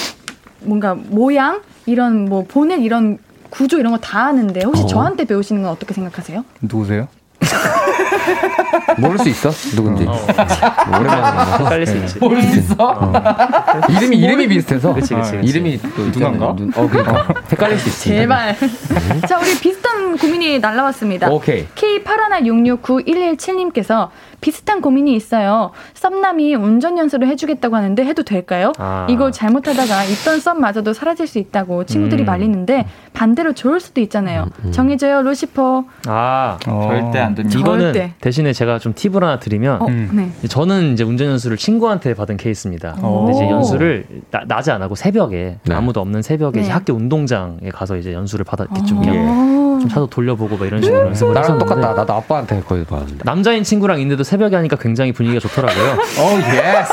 뭔가 모양 이런 뭐 보넷 이런 구조 이런 거 다 아는데 혹시 어. 저한테 배우시는 건 어떻게 생각하세요? 누구세요? (laughs) 모를 수 있어? 누군지. 어. 오랜만에 만나서. 헷갈릴 수 있지. 모를 수 있어? 이름이 이름이 비슷해서. 그치, 그치, 그치. 이름이 또? 있잖아요. 눈- 어 그러니까 헷갈릴 수 있지. 제발. 자, 우리 비슷한 고민이 날라왔습니다. 오케이. K81669117님께서 비슷한 고민이 있어요. 썸남이 운전 연수를 해주겠다고 하는데 해도 될까요? 아. 이걸 잘못하다가 있던 썸마저도 사라질 수 있다고 친구들이 음. 말리는데 반대로 좋을 수도 있잖아요. 정해줘요, 루시퍼. 아, 어. 절대 안 됩니다. 이거는 절대. 대신에 제가 좀 팁을 하나 드리면 어, 음. 네. 저는 이제 운전 연수를 친구한테 받은 케이스입니다. 근데 이제 오. 연수를 나, 낮에 안 하고 새벽에 네. 아무도 없는 새벽에 이제 네. 학교 운동장에 가서 이제 연수를 받아 이렇게 좀, 차도 돌려보고 막 이런 식으로 연습을 나랑 했었는데 똑같다. 나도 아빠한테 거의 받았는데. 남자인 친구랑 있는데도 새벽에 하니까 굉장히 분위기가 좋더라고요. (laughs) 오 yes.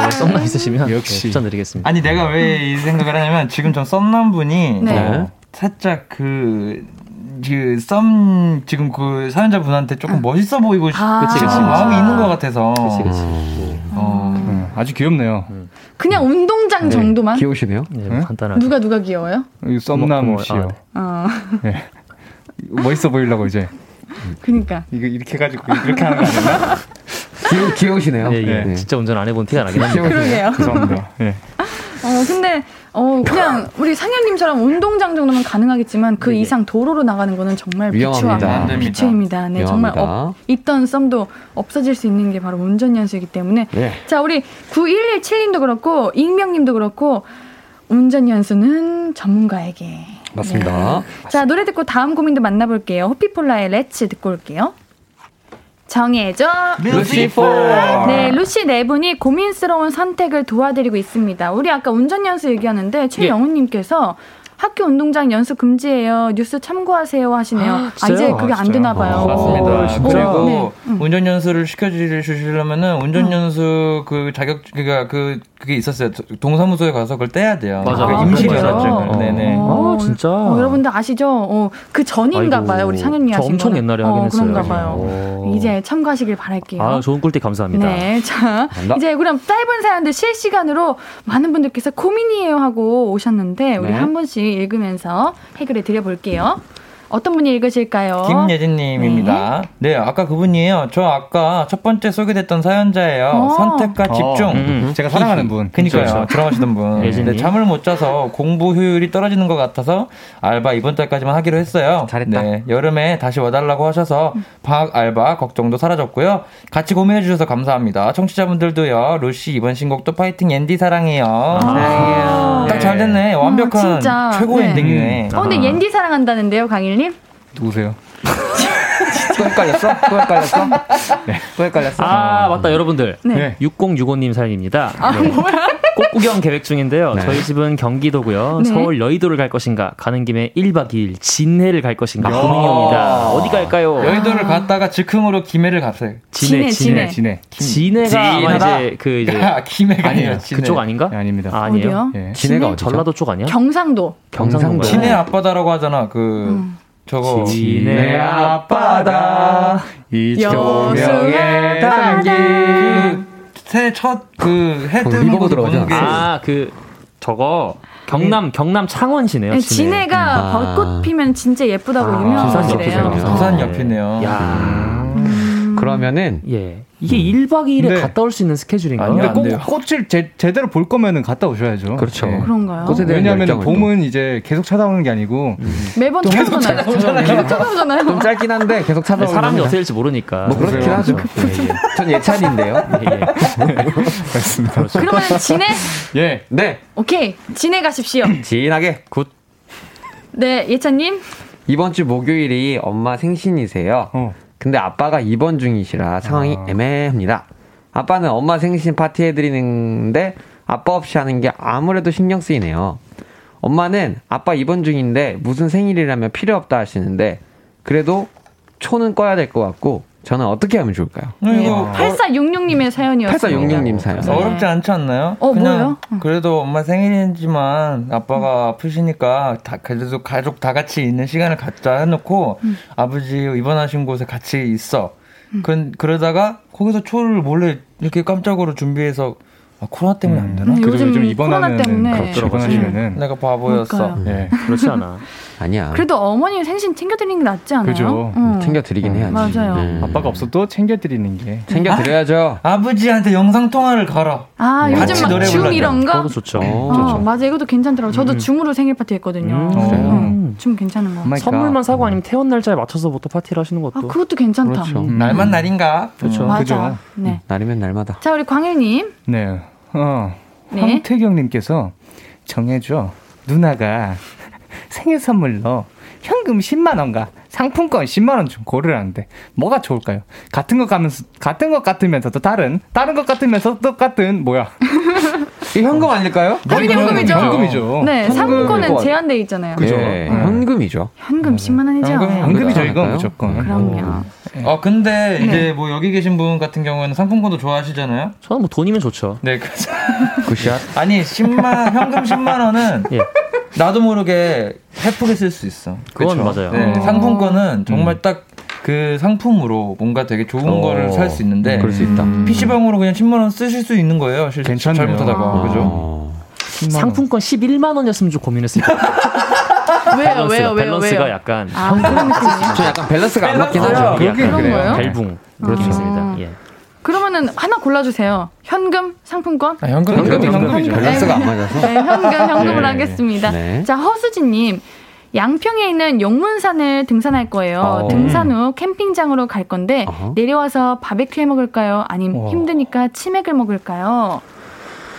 뭐 썸남 있으시면 역시. 네, 추천드리겠습니다. 아니 내가 왜 이 생각을 하냐면 지금 전 썸남 분이 네. 어, 살짝 그. 그썸 지금 그 사연자 분한테 조금 멋있어 보이고 싶은 아. 그치, 그치, 그치. 마음이 있는 것 같아서 그치, 그치. 어, 음, 아주 귀엽네요. 그냥 운동장 정도만? 귀여우시네요. 네, 뭐 응? 간단하게. 누가 누가 귀여워요? 이 썸남 뭐, 뭐, 씨요. 어, 예. (laughs) 멋있어 보이려고 이제 그니까. 이거 이렇게 해가지고 이렇게 하는 거 아닌가? (laughs) 귀여, 귀여 우시네요. 예, 예. 네. 진짜 운전 안 해본 티가 나긴 합니다. 그러게요. 죄송합니다. 예. 어, 근데, 어, 그냥 우리 상현님처럼 운동장 정도면 가능하겠지만 그 네네. 이상 도로로 나가는 거는 정말 위험합니다. 비추합니다. 비추입니다. 네, 정말 위험합니다. 업, 있던 썸도 없어질 수 있는 게 바로 운전 연수이기 때문에. 예. 자, 우리 9117님도 그렇고, 익명님도 그렇고, 운전 연수는 전문가에게. 맞습니다. 네. 자, 노래 듣고 다음 고민도 만나볼게요. 호피폴라의 Let's 듣고 올게요. 정해줘. 루시퍼 네, 루시 네 분이 고민스러운 선택을 도와드리고 있습니다. 우리 아까 운전 연수 얘기하는데 최영훈님께서 학교 운동장 연수 금지예요. 뉴스 참고하세요 하시네요. 아, 진짜요? 이제 그게 아, 안? 되나 봐요. 아, 맞습니다. 어, 진짜요? 그리고 네. 음. 운전 연수를 시켜 주시려면은 운전 연수 그 자격 그니까 그 그게 있었어요. 동사무소에 가서 그걸 떼야 돼요. 맞아. 그 아, 임시면허증을. 네네. 아, 진짜. 어, 여러분들 아시죠? 어, 그 전인가 아이고, 봐요. 우리 상현이 저 하신 엄청 거는. 옛날에 어, 하긴 했어요. 그런가 봐요. 오. 이제 참고하시길 바랄게요. 아, 좋은 꿀팁 감사합니다. 네, 자 감사합니다. 이제 그럼 짧은 사연들 실시간으로 많은 분들께서 고민이에요 하고 오셨는데 우리 네. 한 분씩 읽으면서 해결해 드려볼게요. 어떤 분이 읽으실까요? 김예진님입니다. 네. 아까 그분이에요. 저 아까 첫 번째 소개됐던 사연자예요. 어. 선택과 어, 집중. 음, 제가 사랑하는 분. 그니까요. 그렇죠. 들어가시던 분. (laughs) 예진님. 네, 잠을 못 자서 공부 효율이 떨어지는 것 같아서 알바 이번 달까지만 하기로 했어요. 잘했다. 네, 여름에 다시 와달라고 하셔서 방학 알바 걱정도 사라졌고요. 같이 고민해 주셔서 감사합니다. 청취자분들도요. 루시 이번 신곡도 파이팅 앤디 사랑해요. 사랑해요. 딱잘 됐네. 완벽한 아. 최고 네. 엔딩이네. 어, 근데 옌디 사랑한다는데요, 강일 님? 누구세요? (laughs) 또 헷갈렸어? 또 헷갈렸어? 네. 또 헷갈렸어? 아, 맞다, 여러분들. 네. 6065님 사연입니다. 아, 네. 뭐야? 꽃 구경 계획 중인데요. 네. 저희 집은 경기도고요. 네. 서울 여의도를 갈 것인가, 가는 김에 1박 2일 진해를 갈 것인가 야. 고민입니다. 어디 갈까요? 여의도를 갔다가 즉흥으로 김해를 갔어요. 진해, 진해, 진해. 진해 가 아마 진하다. 이제 그 이제 야, 김해가 아니에요. 진해. 그쪽 아닌가? 네, 아닙니다. 아, 아니에요. 어디요? 예. 진해가 어디죠? 전라도 쪽 아니야? 경상도. 경상도. 진해 앞바다라고 하잖아. 그 저거 진해 앞바다 이 여수의 담기 새첫그해 거기 뜨는 리버브 거 들어가지 보는 게 아, 그 저거 경남 경남 창원시네요. 네, 진해. 진해가 아. 벚꽃 피면 진짜 예쁘다고 아, 유명한 부산. 옆이네요. 부산 옆이네요. 야. 그러면은 예. 이게 1박 2일에 네. 갔다 올 수 있는 스케줄인가요? 근데. 꼭 꽃을 제, 제대로 볼 거면은 갔다 오셔야죠. 그렇죠. 예. 그런가요? 왜냐하면. 봄은 이제 계속 찾아오는 게 아니고 매번 찾아오잖아요. 계속 찾아오잖아요. 좀 짧긴 한데 계속 네, 찾아오는 사람이. 어떻게 될지 모르니까. 뭐 그렇긴 그래요. 하죠. 예, 예. 전 예찬인데요. (laughs) 예, 예. 맞습니다. 그러면 진해? 예. 네. 오케이. 진해 가십시오. (laughs) 진하게 good. 네, 예찬님. 이번 주 목요일이 엄마 생신이세요. 어. 근데 아빠가 입원 중이시라 상황이 아. 애매합니다. 아빠는 엄마 생신 파티 해드리는데 아빠 없이 하는 게 아무래도 신경 쓰이네요. 엄마는 아빠 입원 중인데 무슨 생일이라면 필요 없다 하시는데 그래도 초는 꺼야 될 것 같고 저는 어떻게 하면 좋을까요? 네, 이거 8466님의 사연이었습니다. 8466님 사연. 네. 어렵지 않지 않나요? 어, 그냥 뭐예요? 그래도 엄마 생일이지만 아빠가 아프시니까 다, 그래도 가족 다 같이 있는 시간을 갖자 해놓고 음. 아버지 입원하신 곳에 같이 있어. 그, 그러다가 거기서 초를 몰래 이렇게 깜짝으로 준비해서 아, 코로나 때문에 안 되나? 음, 요즘 요즘 코로나 입원하는 때문에. 그렇죠. 입원하시면은 내가 바보였어. 예. 그렇지 않아. (laughs) 아니야. 그래도 어머니 생신 챙겨드리는 게 낫지 않아요? 그죠. 응. 챙겨드리긴 해야지. 맞아요. 네. 아빠가 없어도 챙겨드리는 게 챙겨드려야죠. 아버지한테 영상 통화를 걸어. 아, 요즘 막 노래 줌 불러줘. 이런 거? 좋죠. 어, 맞아. 이것도 괜찮더라고요. 저도 줌으로 생일 파티 했거든요. 음, 어, 그래요? 음, 줌 괜찮은 거. 갓. 선물만 사고 아니면 태어난 날짜에 맞춰서부터 파티를 하시는 것도 아, 그것도 괜찮다. 그렇죠. 음. 날만 날인가? 그렇죠. 맞아. 그죠. 네. 날이면 날마다. 자, 우리 광일님. 네. 어. 네. 황태경님께서 정해줘. 누나가 생일 선물로 현금 10만 원과 상품권 10만 원 좀 고르라는데 뭐가 좋을까요? 같은 것 가면서 같은 것 같으면서도 다른 다른 것 같으면서 똑같은 뭐야? (laughs) 이 현금 아닐까요? 당연히 현금이죠. 현금이죠. 네, 상품권은 것 같- 제한돼 있잖아요. 그죠. 예. 현금이죠. 현금 10만 원이죠. 현금, 현금이죠 이건? 무조건. 그럼요. 어, 근데 네. 이제 뭐 여기 계신 분 같은 경우에는 상품권도 좋아하시잖아요? 저는 뭐 돈이면 좋죠. 네, 그 good shot. (laughs) 아니 10만 현금 10만 원은 예. 나도 모르게 해프게 쓸 수 있어. 그건 맞아요. 네, 어. 상품권은 정말 딱그 상품으로 뭔가 되게 좋은 어, 거를 살 수 있는데 그럴 수 있다. PC방으로 그냥 10만 원 쓰실 수 있는 거예요. 실제 괜찮네요. 잘못하다가 아. 그죠? 어. 10만 원. 상품권 11만 원이었으면 좀 고민했을 거예요. (laughs) 왜요, 왜요, 왜요, 밸런스가 왜요? 약간 아, 그런? 저 약간 밸런스가 안 맞긴 하죠. 약간 그런. 거예요? 벨붕 그렇죠. 있습니다. 예. 그러면은 하나 골라주세요. 현금, 상품권? 아, 현금 현금이 현금, 현금이죠. 현금. 밸런스가 안 맞아서. 네, 현금, 현금으로 네. 하겠습니다. 네. 자, 허수진님. 양평에 있는 용문산을 등산할 거예요. 어. 등산 후 캠핑장으로 갈 건데 어허. 내려와서 바베큐 해 먹을까요? 아니면 와. 힘드니까 치맥을 먹을까요?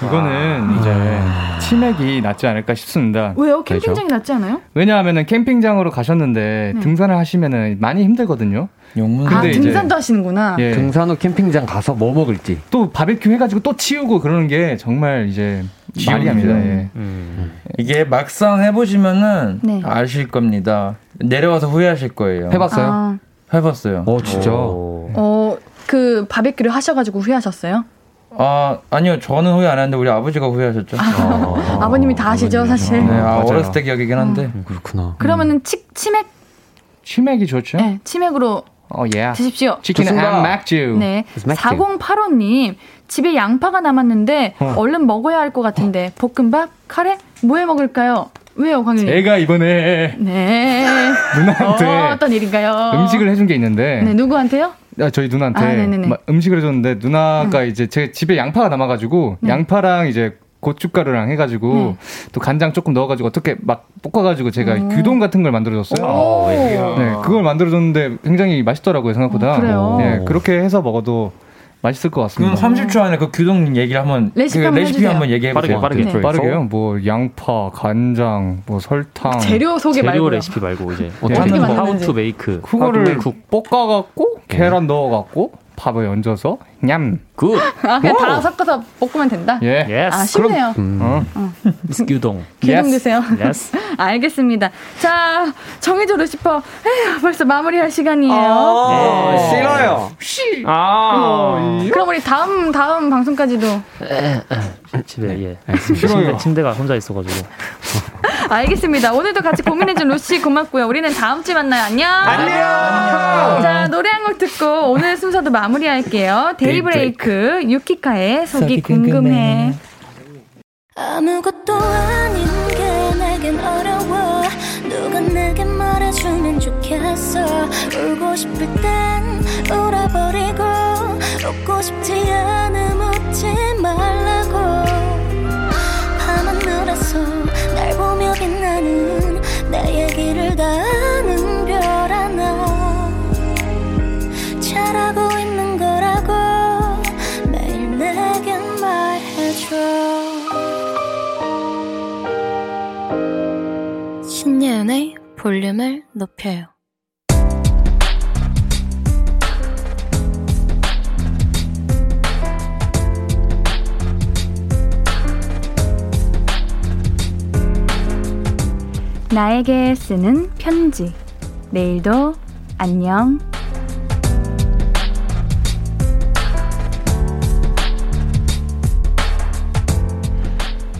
이거는 이제 치맥이 낫지 않을까 싶습니다. 왜요? 캠핑장이 낫지 않아요? 왜냐하면은 캠핑장으로 가셨는데 네. 등산을 하시면은 많이 힘들거든요. 용문 아, 등산도 하시는구나. 예. 등산 후 캠핑장 가서 뭐 먹을지. 또 바베큐 해가지고 또 치우고 그러는 게 정말 이제 말이 합니다. 예. 음. 이게 막상 해보시면은 네. 아실 겁니다. 내려와서 후회하실 거예요. 해봤어요? 아, 해봤어요. 어, 진짜. 오. 어, 그 바베큐를 하셔가지고 후회하셨어요? 아 아니요 저는 후회 안 했는데 우리 아버지가 후회하셨죠. 아, (laughs) 아 버님이 다 아시죠 사실. 네, 아. 어렸을 때 기억이긴 한데. 음, 그렇구나. 그러면은 치, 치맥 치맥이 좋죠. 네, 치맥으로 어, 예. 드십시오. 치킨 and. 맥주. 네. 맥주. 4085님, 집에 양파가 남았는데 어. 얼른 먹어야 할 것 같은데 볶음밥, 카레, 뭐 해 먹을까요? 왜요, 광윤님? 제가 이번에 네. 누나한테 어, 어떤 일인가요? 음식을 해준 게 있는데 네, 누구한테요? 아, 저희 누나한테 아, 음식을 해줬는데 누나가 이제 제 집에 양파가 남아가지고 네. 양파랑 이제 고춧가루랑 해가지고 네. 또 간장 조금 넣어가지고 어떻게 막 볶아가지고 제가 오. 규동 같은 걸 만들어줬어요. 오. 네, 그걸 만들어줬는데 굉장히 맛있더라고요 생각보다. 어, 그래요? 네, 그렇게 해서 먹어도 맛있을 것 그럼 같습니다. 30초 안에 그 규동 얘기를 한번 레시피 그 한번 레시피. 한번 얘기해 빠르게, 보세요. 빠르게. 네. 빠르게요? 뭐 양파, 간장, 뭐 설탕. 재료 소개 재료 말고요. 레시피 말고 이제 어떻게. how to make 그거를 볶아 갖고 계란 넣어 갖고 밥을 얹어서 냠. good. 아, 그냥 다 섞어서 볶으면 된다? 예. yes. 아, 쉽네요. 어. 규동. 규동 Yes. 드세요. yes. (laughs) 알겠습니다. 자, 정해줘 루시퍼. 에휴, 벌써 마무리할 시간이에요. 어, 네. 싫어요. 아. 그럼 우리 다음, 다음 방송까지도. 집에 예. 싫어요. 침대, 침대 가 혼자 있어가지고. (laughs) 알겠습니다. 오늘도 같이 고민해준 루시 고맙고요. 우리는 다음 주에 만나요. 안녕. 안녕. 자, 노래 한 곡 듣고 오늘 순서도 마무리할게요. 데 이브레이크, 유키카의 속이 궁금해. 아무것도 아닌 게 내겐 어려워. 누가 내게 말해주면 좋겠어. 울고 싶을 땐 울어버리고 웃고 싶지 않음 웃지 말라고. 밤하늘에서 날 보며 빛나는 내얘 볼륨을 높여요. 나에게 쓰는 편지. 내일도 안녕.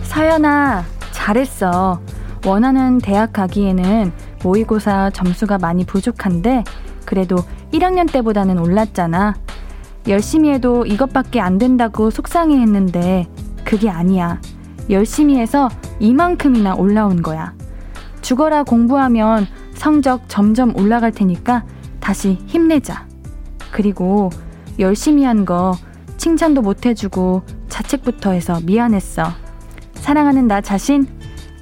서연아, 잘했어. 원하는 대학 가기에는 모의고사 점수가 많이 부족한데, 그래도 1학년 때보다는 올랐잖아. 열심히 해도 이것밖에 안 된다고 속상해 했는데, 그게 아니야. 열심히 해서 이만큼이나 올라온 거야. 죽어라 공부하면 성적 점점 올라갈 테니까 다시 힘내자. 그리고 열심히 한 거 칭찬도 못 해주고 자책부터 해서 미안했어. 사랑하는 나 자신,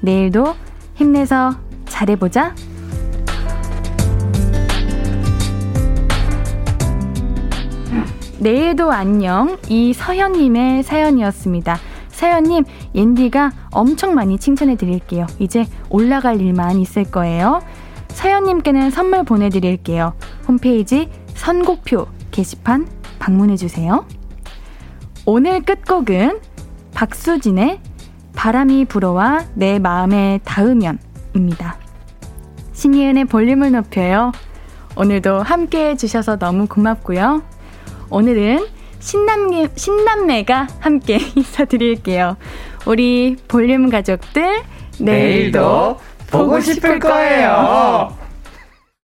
내일도 힘내서 잘해보자. 내일도 안녕. 이서현님의 사연이었습니다. 서현님, 옌디가 엄청 많이 칭찬해 드릴게요. 이제 올라갈 일만 있을 거예요. 서현님께는 선물 보내드릴게요. 홈페이지 선곡표 게시판 방문해 주세요. 오늘 끝곡은 박수진의 바람이 불어와 내 마음에 닿으면입니다. 신예은의 볼륨을 높여요. 오늘도 함께 해주셔서 너무 고맙고요. 오늘은 신남매, 신남매가 함께 (laughs) 인사드릴게요. 우리 볼륨 가족들, 내일도 보고 싶을 거예요.